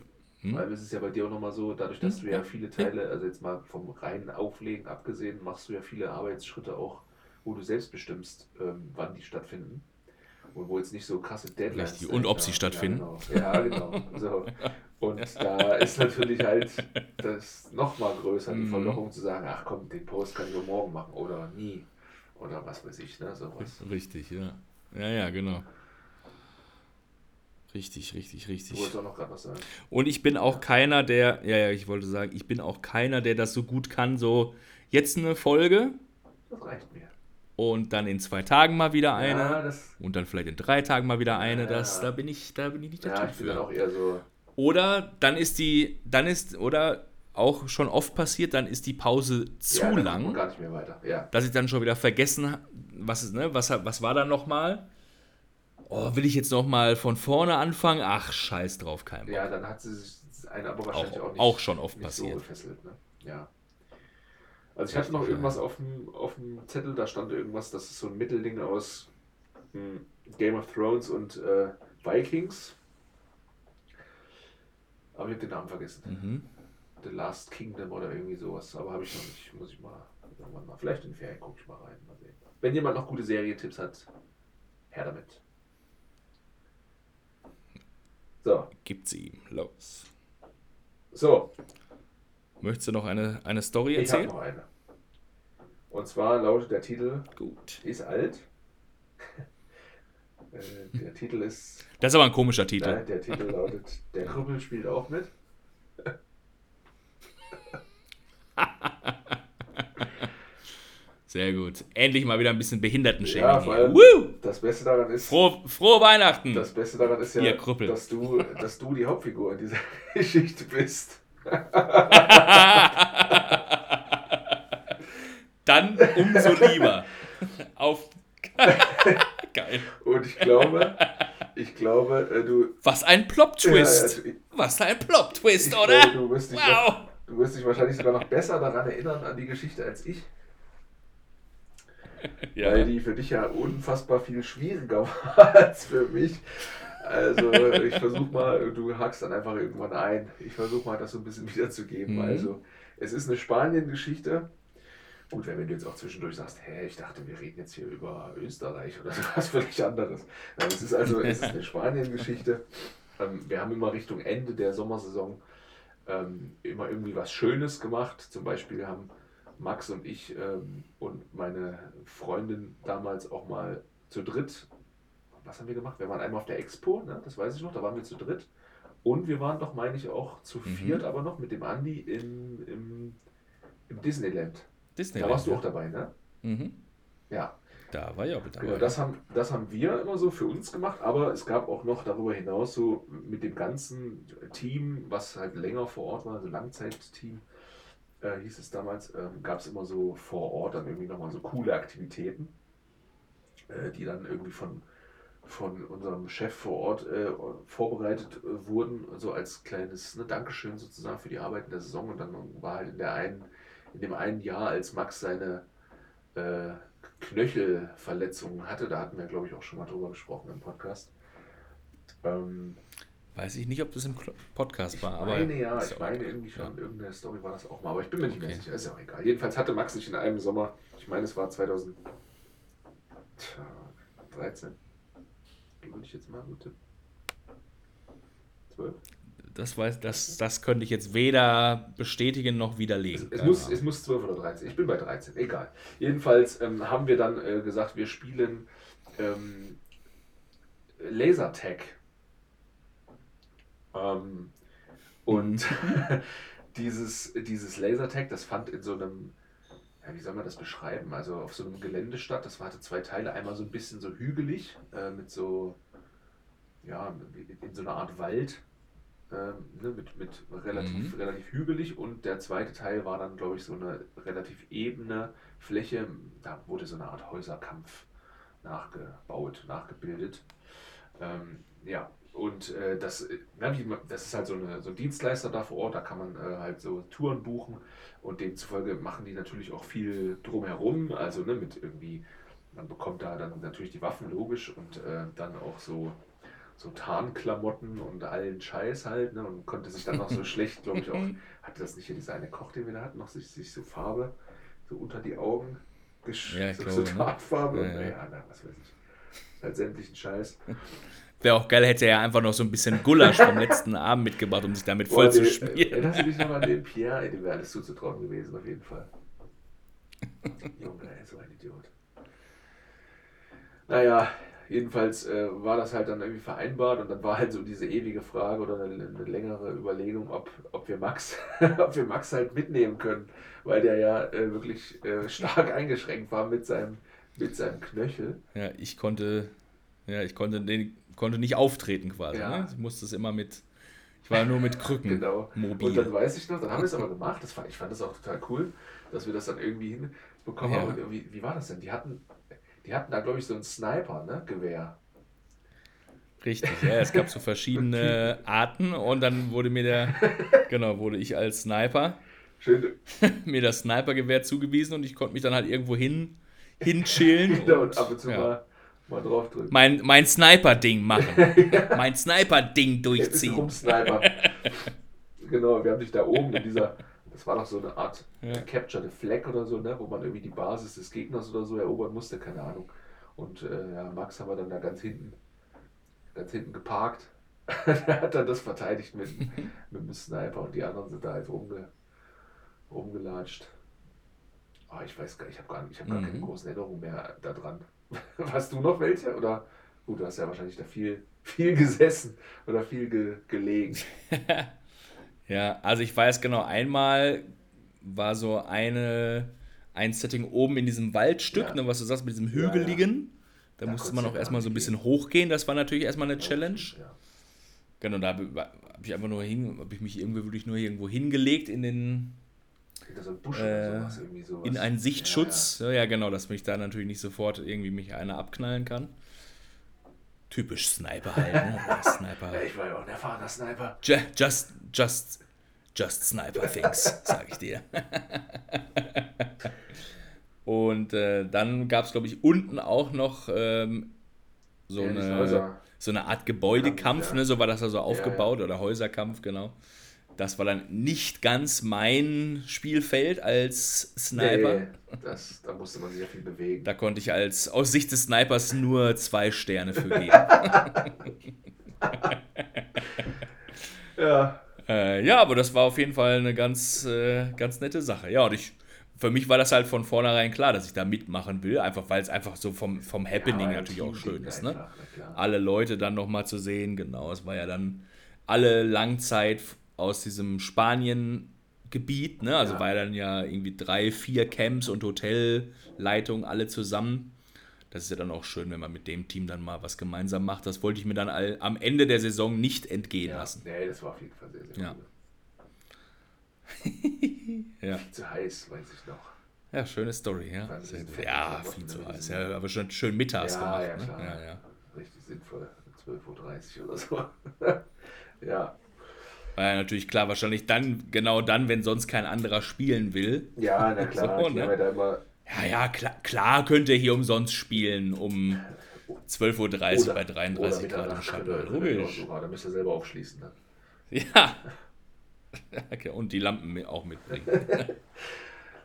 hm? Weil es ist ja bei dir auch nochmal so, dadurch, dass hm? du ja viele Teile, also jetzt mal vom reinen Auflegen abgesehen, machst du ja viele Arbeitsschritte auch, wo du selbst bestimmst, ähm, wann die stattfinden. Und wo jetzt nicht so krasse Deadlines Richtig. Und ob sie stattfinden. Ja, genau. Ja, genau. So. Und da ist natürlich halt das nochmal größer, die mhm. Verlockung zu sagen, ach komm, den Post kann ich auch morgen machen oder nie. Oder was weiß ich, ne? Sowas. Richtig, ja. Ja, ja, genau. Richtig, richtig, richtig. Du wolltest auch noch gerade was sagen. Und ich bin auch keiner, der, ja, ja, ich wollte sagen, ich bin auch keiner, der das so gut kann, so jetzt eine Folge. Das reicht mir. Und dann in zwei Tagen mal wieder eine. Ja, und dann vielleicht in drei Tagen mal wieder eine. Ja, das, da bin ich, da bin ich nicht der ja, Typ für. Auch eher so oder dann ist die, dann ist, oder auch schon oft passiert, dann ist die Pause zu ja, lang. Gar nicht mehr weiter. Ja. Dass ich dann schon wieder vergessen, was ist, ne, was, was war da nochmal? Oh, will ich jetzt nochmal von vorne anfangen? Ach, scheiß drauf, kein Bock. Ja, dann hat sie sich eine aber wahrscheinlich auch, auch, nicht, auch schon oft passiert. So gefesselt, ne? Ja. Also ich hatte noch irgendwas auf dem, auf dem Zettel, da stand irgendwas, das ist so ein Mittelding aus hm, Game of Thrones und äh, Vikings. Aber ich habe den Namen vergessen. Mhm. The Last Kingdom oder irgendwie sowas. Aber habe ich noch nicht. Muss ich mal irgendwann mal. Vielleicht in Ferien gucke ich mal rein. Mal sehen. Wenn jemand noch gute Serientipps hat, her damit. So. Gibt sie ihm. Los. So. Möchtest du noch eine, eine Story erzählen? Ich habe noch eine. Und zwar lautet der Titel Gut. Ist alt. Äh, der Titel ist. Das ist aber ein komischer Titel. Nein, der Titel lautet Der Krüppel spielt auch mit. Sehr gut. Endlich mal wieder ein bisschen Behindertenshaming Ja, vor allem Woo! das Beste daran ist. Frohe, frohe Weihnachten! Das Beste daran ist ja, dass du, dass du die Hauptfigur in dieser Geschichte bist. Dann umso lieber. Auf. Geil. Und ich glaube, ich glaube, äh, du. Was ein Plot-Twist. Ja, ja, Was ein Plot-Twist, ich oder? glaube, du wirst dich Wow. noch, du wirst dich wahrscheinlich sogar noch besser daran erinnern an die Geschichte als ich, Ja. weil die für dich ja unfassbar viel schwieriger war als für mich. Also ich versuche mal, du hakst dann einfach irgendwann ein. Ich versuche mal, das so ein bisschen wiederzugeben. Mhm. Also es ist eine Spanien-Geschichte. Gut, wenn du jetzt auch zwischendurch sagst, hä, ich dachte, wir reden jetzt hier über Österreich oder was völlig anderes. Nein, es ist also es ist eine Spanien-Geschichte. Ähm, wir haben immer Richtung Ende der Sommersaison ähm, immer irgendwie was Schönes gemacht. Zum Beispiel haben Max und ich ähm, und meine Freundin damals auch mal zu dritt, was haben wir gemacht? Wir waren einmal auf der Expo, ne? das weiß ich noch, da waren wir zu dritt. Und wir waren doch, meine ich, auch zu Mhm. viert, aber noch mit dem Andi in, im, im Disneyland. Disneyland. Da warst du auch dabei, ne? Mhm. Ja, Da war ich auch mit dabei. Genau, das haben, das haben wir immer so für uns gemacht, aber es gab auch noch darüber hinaus so mit dem ganzen Team, was halt länger vor Ort war, also Langzeitteam, äh, hieß es damals, ähm, gab es immer so vor Ort dann irgendwie nochmal so coole Aktivitäten, äh, die dann irgendwie von, von unserem Chef vor Ort äh, vorbereitet äh, wurden, so als kleines ne, Dankeschön sozusagen für die Arbeit in der Saison. Und dann war halt in, der einen, in dem einen Jahr, als Max seine äh, Knöchelverletzungen hatte, da hatten wir, glaube ich, auch schon mal drüber gesprochen im Podcast. Ähm, Weiß ich nicht, ob das im Podcast war, ich aber. meine ja, ich meine irgendwie schon, Ja. in irgendeiner Story war das auch mal, aber ich bin mir nicht mehr Okay. sicher, ist ja auch egal. Jedenfalls hatte Max sich in einem Sommer, ich meine, es war 2013, würde ich jetzt mal gut tippen. 12? Das, weiß, das, das könnte ich jetzt weder bestätigen noch Es, widerlegen. es, Keine muss, es muss 12 oder 13. Ich bin bei 13, egal. Jedenfalls ähm, haben wir dann äh, gesagt, wir spielen ähm, Lasertag. Ähm, und dieses, dieses Lasertag, das fand in so einem, ja, wie soll man das beschreiben? Also auf so einem Gelände statt. Das hatte zwei Teile. Einmal so ein bisschen so hügelig, äh, mit so, ja, in so einer Art Wald. Ähm, ne, mit, mit relativ, Mhm. relativ hügelig und der zweite Teil war dann, glaube ich, so eine relativ ebene Fläche. Da wurde so eine Art Häuserkampf nachgebaut, nachgebildet. Ähm, ja, und äh, das, äh, na, wie das ist halt so, eine, so ein Dienstleister da vor Ort, da kann man äh, halt so Touren buchen. Und demzufolge machen die natürlich auch viel drumherum, also ne, mit irgendwie, man bekommt da dann natürlich die Waffen logisch. Und äh, dann auch so, so Tarnklamotten und allen Scheiß halt ne, und konnte sich dann noch so schlecht, glaube ich, auch, hatte das nicht hier dieser eine Koch, den wir da hatten, noch sich, sich so Farbe so unter die Augen gesch Ja, so, so ne? Tarnfarbe, Ja, und, ja. naja, na, was weiß ich, halt sämtlichen Scheiß. Wäre auch geil, hätte er ja einfach noch so ein bisschen Gulasch vom letzten Abend mitgebracht, um sich damit voll Boah, zu schmieren. Erinnerst du dich noch an den Pierre? Ey, dem wäre alles zuzutrauen gewesen, auf jeden Fall. Junge, ey, so ein Idiot. Naja, jedenfalls äh, war das halt dann irgendwie vereinbart und dann war halt so diese ewige Frage oder eine, eine längere Überlegung, ob, ob, wir Max, ob wir Max halt mitnehmen können, weil der ja äh, wirklich äh, stark eingeschränkt war mit seinem, mit seinem Knöchel. Ja, ich konnte, ja, ich konnte, den, konnte nicht auftreten quasi. Ja. Ne? Ich musste es immer mit, ich war nur mit Krücken Genau. mobil. Und dann weiß ich noch, dann haben wir es aber gemacht. Das fand, ich fand das auch total cool, dass wir das dann irgendwie hinbekommen Ja. haben. Irgendwie, wie war das denn? Die hatten, die hatten da, glaube ich, so einen Sniper, ne? Gewehr. Richtig, ja, es gab so verschiedene Arten und dann wurde mir der, genau, wurde ich als Sniper, Schön. mir das Snipergewehr zugewiesen und ich konnte mich dann halt irgendwo hin, hinchillen Genau, und, und ab und zu ja, mal, mal draufdrücken. mein, mein Sniper-Ding machen. mein Sniper-Ding Jetzt ist durchziehen. Rumsniper. genau, wir haben dich da oben in dieser, das war doch so eine Art Ja. Capture the Flag oder so, ne? Wo man irgendwie die Basis des Gegners oder so erobern musste, keine Ahnung. Und äh, ja, Max haben wir dann da ganz hinten, ganz hinten geparkt. Der hat dann das verteidigt mit, mit dem Sniper und die anderen sind da halt rumge, rumgelatscht. Oh, ich weiß gar nicht, ich habe gar, ich hab gar keine großen Erinnerungen mehr daran. Hast du noch welche? Oder gut, du hast ja wahrscheinlich da viel, viel gesessen oder viel ge, gelegen. ja, also ich weiß genau, einmal war so eine, ein Setting oben in diesem Waldstück, Ja. ne, was du sagst, mit diesem Hügeligen. Da, Da musste man auch ja erstmal so ein bisschen hochgehen. Das war natürlich erstmal eine Challenge. Ja. Genau, da habe ich einfach nur hin, habe ich mich irgendwie wirklich nur irgendwo hingelegt in den Äh, sowas. Sowas. in einen Sichtschutz. Ja, ja. genau, dass mich da natürlich nicht sofort irgendwie mich einer abknallen kann. Typisch Sniper halt, ne? Ja, Sniper. ja. ich war ja auch ein erfahrener Sniper. Ju- Just, just, just Sniper Things, sag ich dir. Und äh, dann gab es, glaube ich, unten auch noch ähm, so, Ja, eine, so eine Art Gebäudekampf, Ja. ne? so war das also ja. aufgebaut, oder Häuserkampf, genau. Das war dann nicht ganz mein Spielfeld als Sniper. Nee, das, da musste man sich ja viel bewegen. Da konnte ich als aus Sicht des Snipers nur zwei Sterne für geben. Ja, Äh, ja, aber das war auf jeden Fall eine ganz, äh, ganz nette Sache. Ja, und ich, für mich war das halt von vornherein klar, dass ich da mitmachen will, einfach weil es einfach so vom, vom Happening ja, natürlich auch schön ist, ne? klar. Alle Leute dann nochmal zu sehen, genau. Es war ja dann alle Langzeit aus diesem Spanien-Gebiet, ne? Also Ja. war ja dann ja irgendwie drei, vier Camps und Hotelleitungen alle zusammen. Das ist ja dann auch schön, wenn man mit dem Team dann mal was gemeinsam macht. Das wollte ich mir dann all, am Ende der Saison nicht entgehen Ja, lassen. nee, das war auf jeden Fall sehr, sehr Ja. cool. Ja. Viel zu heiß, weiß ich noch. Ja, schöne Story, ja. Sehr Ja, viel zu heiß. Ja, aber schon schön mittags ja, gemacht. ja, ne? klar. ja, ja. Richtig sinnvoll. 12.30 Uhr oder so. ja. War ja natürlich klar, wahrscheinlich dann, genau dann, wenn sonst kein anderer spielen will. Ja, na klar. So, ne? ja da immer. Ja, ja, klar, klar könnt ihr hier umsonst spielen um 12.30 Uhr bei 33 Grad im Schatten. Logisch. Da müsst ihr selber aufschließen. Ne? Ja. Okay, und die Lampen auch mitbringen.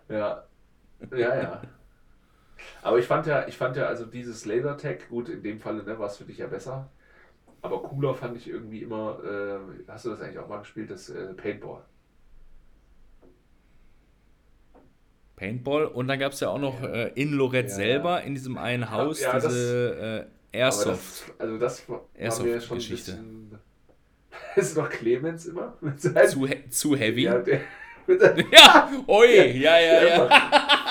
Ja. Ja, ja. Aber ich fand ja, ich fand ja also dieses Lasertag, gut, in dem Falle ne, war es für dich ja besser. Aber cooler fand ich irgendwie immer, äh, hast du das eigentlich auch mal gespielt, das äh, Paintball? Paintball. Und dann gab es ja auch noch äh, in Lorette Ja. selber, in diesem einen Haus, Ja, das- diese äh, Aber Airsoft. das, also das war mir schon ein Airsoft-Geschichte. bisschen... Ist noch Clemens immer? Zu, zu heavy. ja, Ja, der, seinem, oi, ja, ja, ja.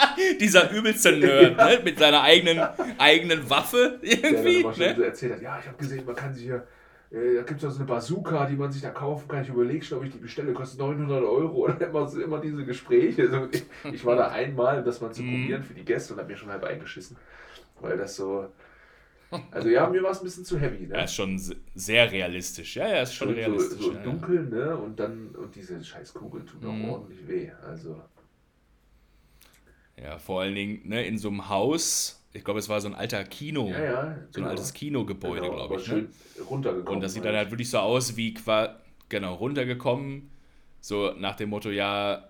Dieser übelste Nerd, ne? Mit seiner eigenen, eigenen Waffe der irgendwie. schon Ne? so erzählt hat, ja, ich habe gesehen, man kann sich hier, äh, da gibt es so eine Bazooka, die man sich da kaufen kann. Ich überlege schon, ob ich die bestelle, kostet 900 Euro. Und immer, so, immer diese Gespräche. So, ich, ich war da einmal, um das mal zu Mhm. probieren für die Gäste und habe mir schon halb eingeschissen. Weil das so... Also ja, mir war es ein bisschen zu heavy. Ne? Ja, ist schon se- sehr realistisch. Ja, ja, ist schon so, realistisch. so ja, im ja. Ne? Und dann, und diese scheiß Kugel tut auch Mhm. ordentlich weh. Also, Ja, vor allen Dingen ne, in so einem Haus. Ich glaube, es war so ein alter Kino. ja, ja. So ein genau. altes Kinogebäude, Genau, glaube ich. Ne? schön runtergekommen. Und das sieht dann halt wirklich so aus wie genau runtergekommen. So nach dem Motto, ja,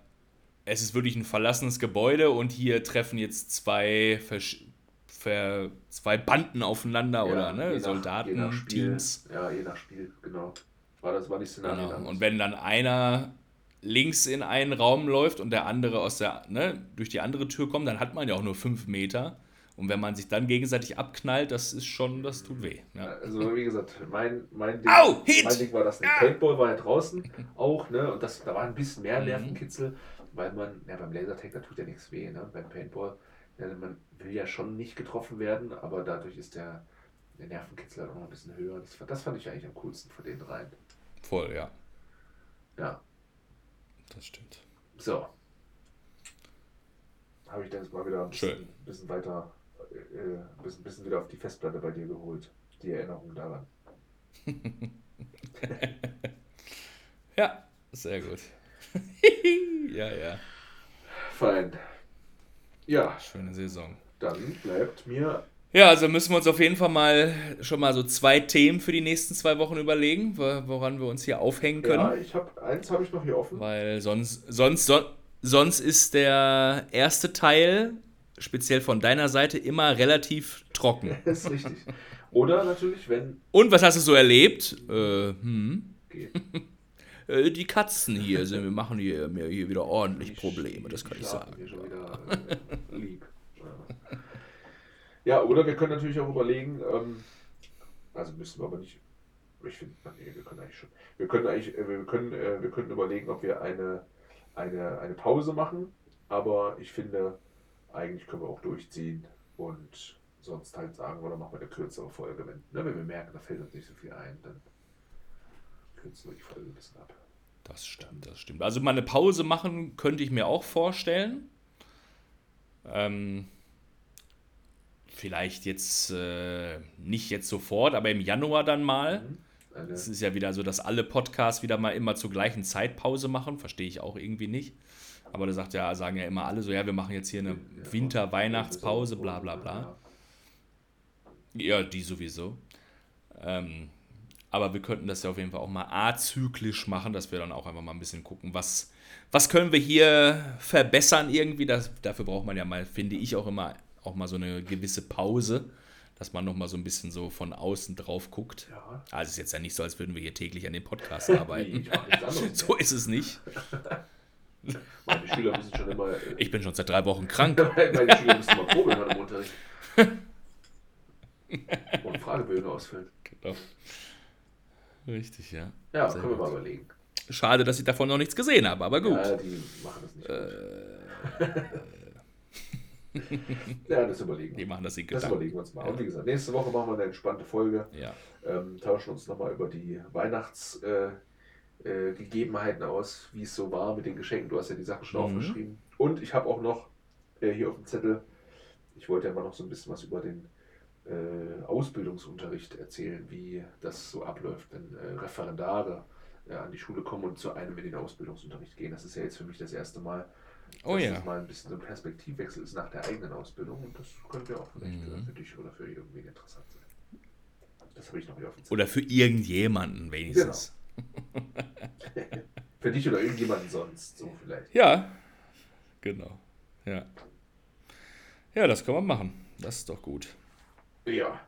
es ist wirklich ein verlassenes Gebäude und hier treffen jetzt zwei, Versch ver zwei Banden aufeinander Ja, oder ne, nach- Soldaten, nach Spiel. Teams. Ja, je nach Spiel, genau. War das war die Szenario. Genau. Und wenn dann einer links in einen Raum läuft und der andere aus der, ne, durch die andere Tür kommt, dann hat man ja auch nur fünf Meter. Und wenn man sich dann gegenseitig abknallt, das ist schon, das tut weh. Ja. Also wie gesagt, mein, mein, Ding, Au, mein Ding war das nicht. Paintball war ja draußen auch, ne? Und das, da war ein bisschen mehr Mhm. Nervenkitzel, weil man, ja beim Lasertag, da tut ja nichts weh, ne? Beim Paintball, ja, man will ja schon nicht getroffen werden, aber dadurch ist der, der Nervenkitzel halt auch noch ein bisschen höher. Das, das fand ich eigentlich am coolsten von den dreien. Voll, ja. Ja, Das stimmt. so. Habe ich dann jetzt mal wieder ein bisschen, bisschen weiter, äh, ein bisschen, bisschen wieder auf die Festplatte bei dir geholt. Die Erinnerung daran. Ja, sehr gut. ja, ja. Fein. Ja, Schöne Saison. dann bleibt mir Ja, also müssen wir uns auf jeden Fall mal schon mal so zwei Themen für die nächsten zwei Wochen überlegen, wo- woran wir uns hier aufhängen können. Ja, ich habe eins habe ich noch hier offen. Weil sonst, sonst, son, sonst ist der erste Teil, speziell von deiner Seite, immer relativ trocken. Das ist richtig. Oder natürlich, wenn Und was hast du so erlebt? Äh, hm. geht. äh, die Katzen hier sind, wir machen hier, mir hier wieder ordentlich Probleme, das kann ich sagen. Hier schon wieder, äh, lieb. Ja. oder wir können natürlich auch überlegen, ähm, also müssen wir aber nicht, ich finde, nee, wir können eigentlich schon, wir können eigentlich, äh, wir können, äh, wir könnten überlegen, ob wir eine, eine, eine Pause machen, aber ich finde, eigentlich können wir auch durchziehen und sonst halt sagen, oder machen wir eine kürzere Folge, wenn, ne, wenn wir merken, da fällt uns nicht so viel ein, dann kürzen wir die Folge ein bisschen ab. Das stimmt, das stimmt. Also mal eine Pause machen könnte ich mir auch vorstellen. Ähm, vielleicht jetzt äh, nicht jetzt sofort, aber im Januar dann mal. Mhm. Es ist ja wieder so, dass alle Podcasts wieder mal immer zur gleichen Zeit Pause machen. Verstehe ich auch irgendwie nicht. Aber da sagt ja, sagen ja immer alle so, ja, wir machen jetzt hier eine Winter-Weihnachtspause, bla bla bla. Ja, die sowieso. Ähm, aber wir könnten das ja auf jeden Fall auch mal azyklisch machen, dass wir dann auch einfach mal ein bisschen gucken, was, was können wir hier verbessern irgendwie. Das, dafür braucht man ja mal, finde ich, auch immer auch mal so eine gewisse Pause, dass man nochmal so ein bisschen so von außen drauf guckt. Ja. Also es ist jetzt ja nicht so, als würden wir hier täglich an dem Podcast arbeiten. so ist es nicht. Meine Schüler müssen schon immer. Äh, ich bin schon seit drei Wochen krank. Meine Schüler müssen mal proben im Unterricht. Und Fragebögen ausfüllen. Genau. Richtig, ja. Ja, Sehr können wir mal überlegen. Schade, dass ich davon noch nichts gesehen habe, aber gut. Ja, die machen das nicht. Äh, ja, das überlegen wir. Die machen das nicht Das überlegen wir uns mal. Ja. Und wie gesagt, nächste Woche machen wir eine entspannte Folge. Ja. Ähm, tauschen uns nochmal über die Weihnachtsgegebenheiten äh, äh, aus, wie es so war mit den Geschenken. Du hast ja die Sachen schon mhm. aufgeschrieben. Und ich habe auch noch äh, hier auf dem Zettel, ich wollte ja mal noch so ein bisschen was über den äh, Ausbildungsunterricht erzählen, wie das so abläuft, wenn äh, Referendare äh, an die Schule kommen und zu einem in den Ausbildungsunterricht gehen. Das ist ja jetzt für mich das erste Mal, oh, dass ja. das mal ein bisschen so ein Perspektivwechsel ist nach der eigenen Ausbildung und das könnte auch vielleicht mhm. für dich oder für irgendwen interessant sein. Das habe ich noch hier auf dem Zettel. Oder für irgendjemanden wenigstens. Genau. für dich oder irgendjemanden sonst, so vielleicht. Ja, genau. Ja. Ja, das kann man machen. Das ist doch gut. Ja.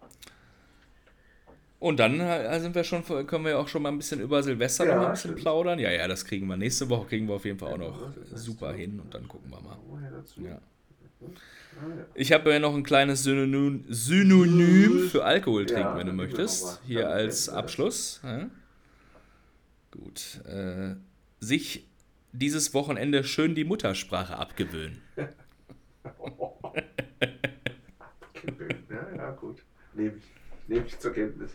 Und dann äh, sind wir schon, können wir auch schon mal ein bisschen über Silvester ja, noch ein bisschen plaudern. Ja, ja, das kriegen wir. Nächste Woche kriegen wir auf jeden Fall auch noch super hin und dann gucken wir mal. Ja. Ich habe ja noch ein kleines Synonym, Synonym für Alkohol trinken, ja, wenn du möchtest. Hier als Abschluss. Ja. Gut. Äh, sich dieses Wochenende schön die Muttersprache abgewöhnen. ja, gut. Nehme ich, nehme ich zur Kenntnis.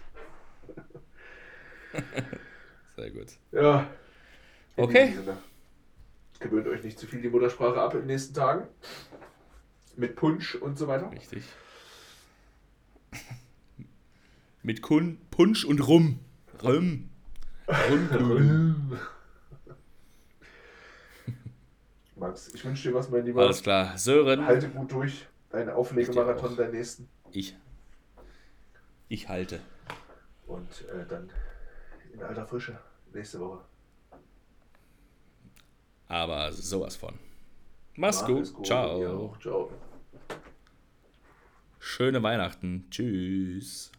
Sehr gut. Ja. Okay. Gewöhnt euch nicht zu viel die Muttersprache ab in den nächsten Tagen. Mit Punsch und so weiter. Richtig. Mit Kun Punsch und Rum. Rum. Rum. Max, ich wünsche dir was, mein Lieber. Alles klar. Sören. Halte gut durch. Deinen Auflegemarathon, deinen nächsten. Ich. Ich halte. Und äh, dann in alter Frische nächste Woche. Aber sowas von. Mach's Mach gut. gut. Ciao. Ciao. Schöne Weihnachten. Tschüss.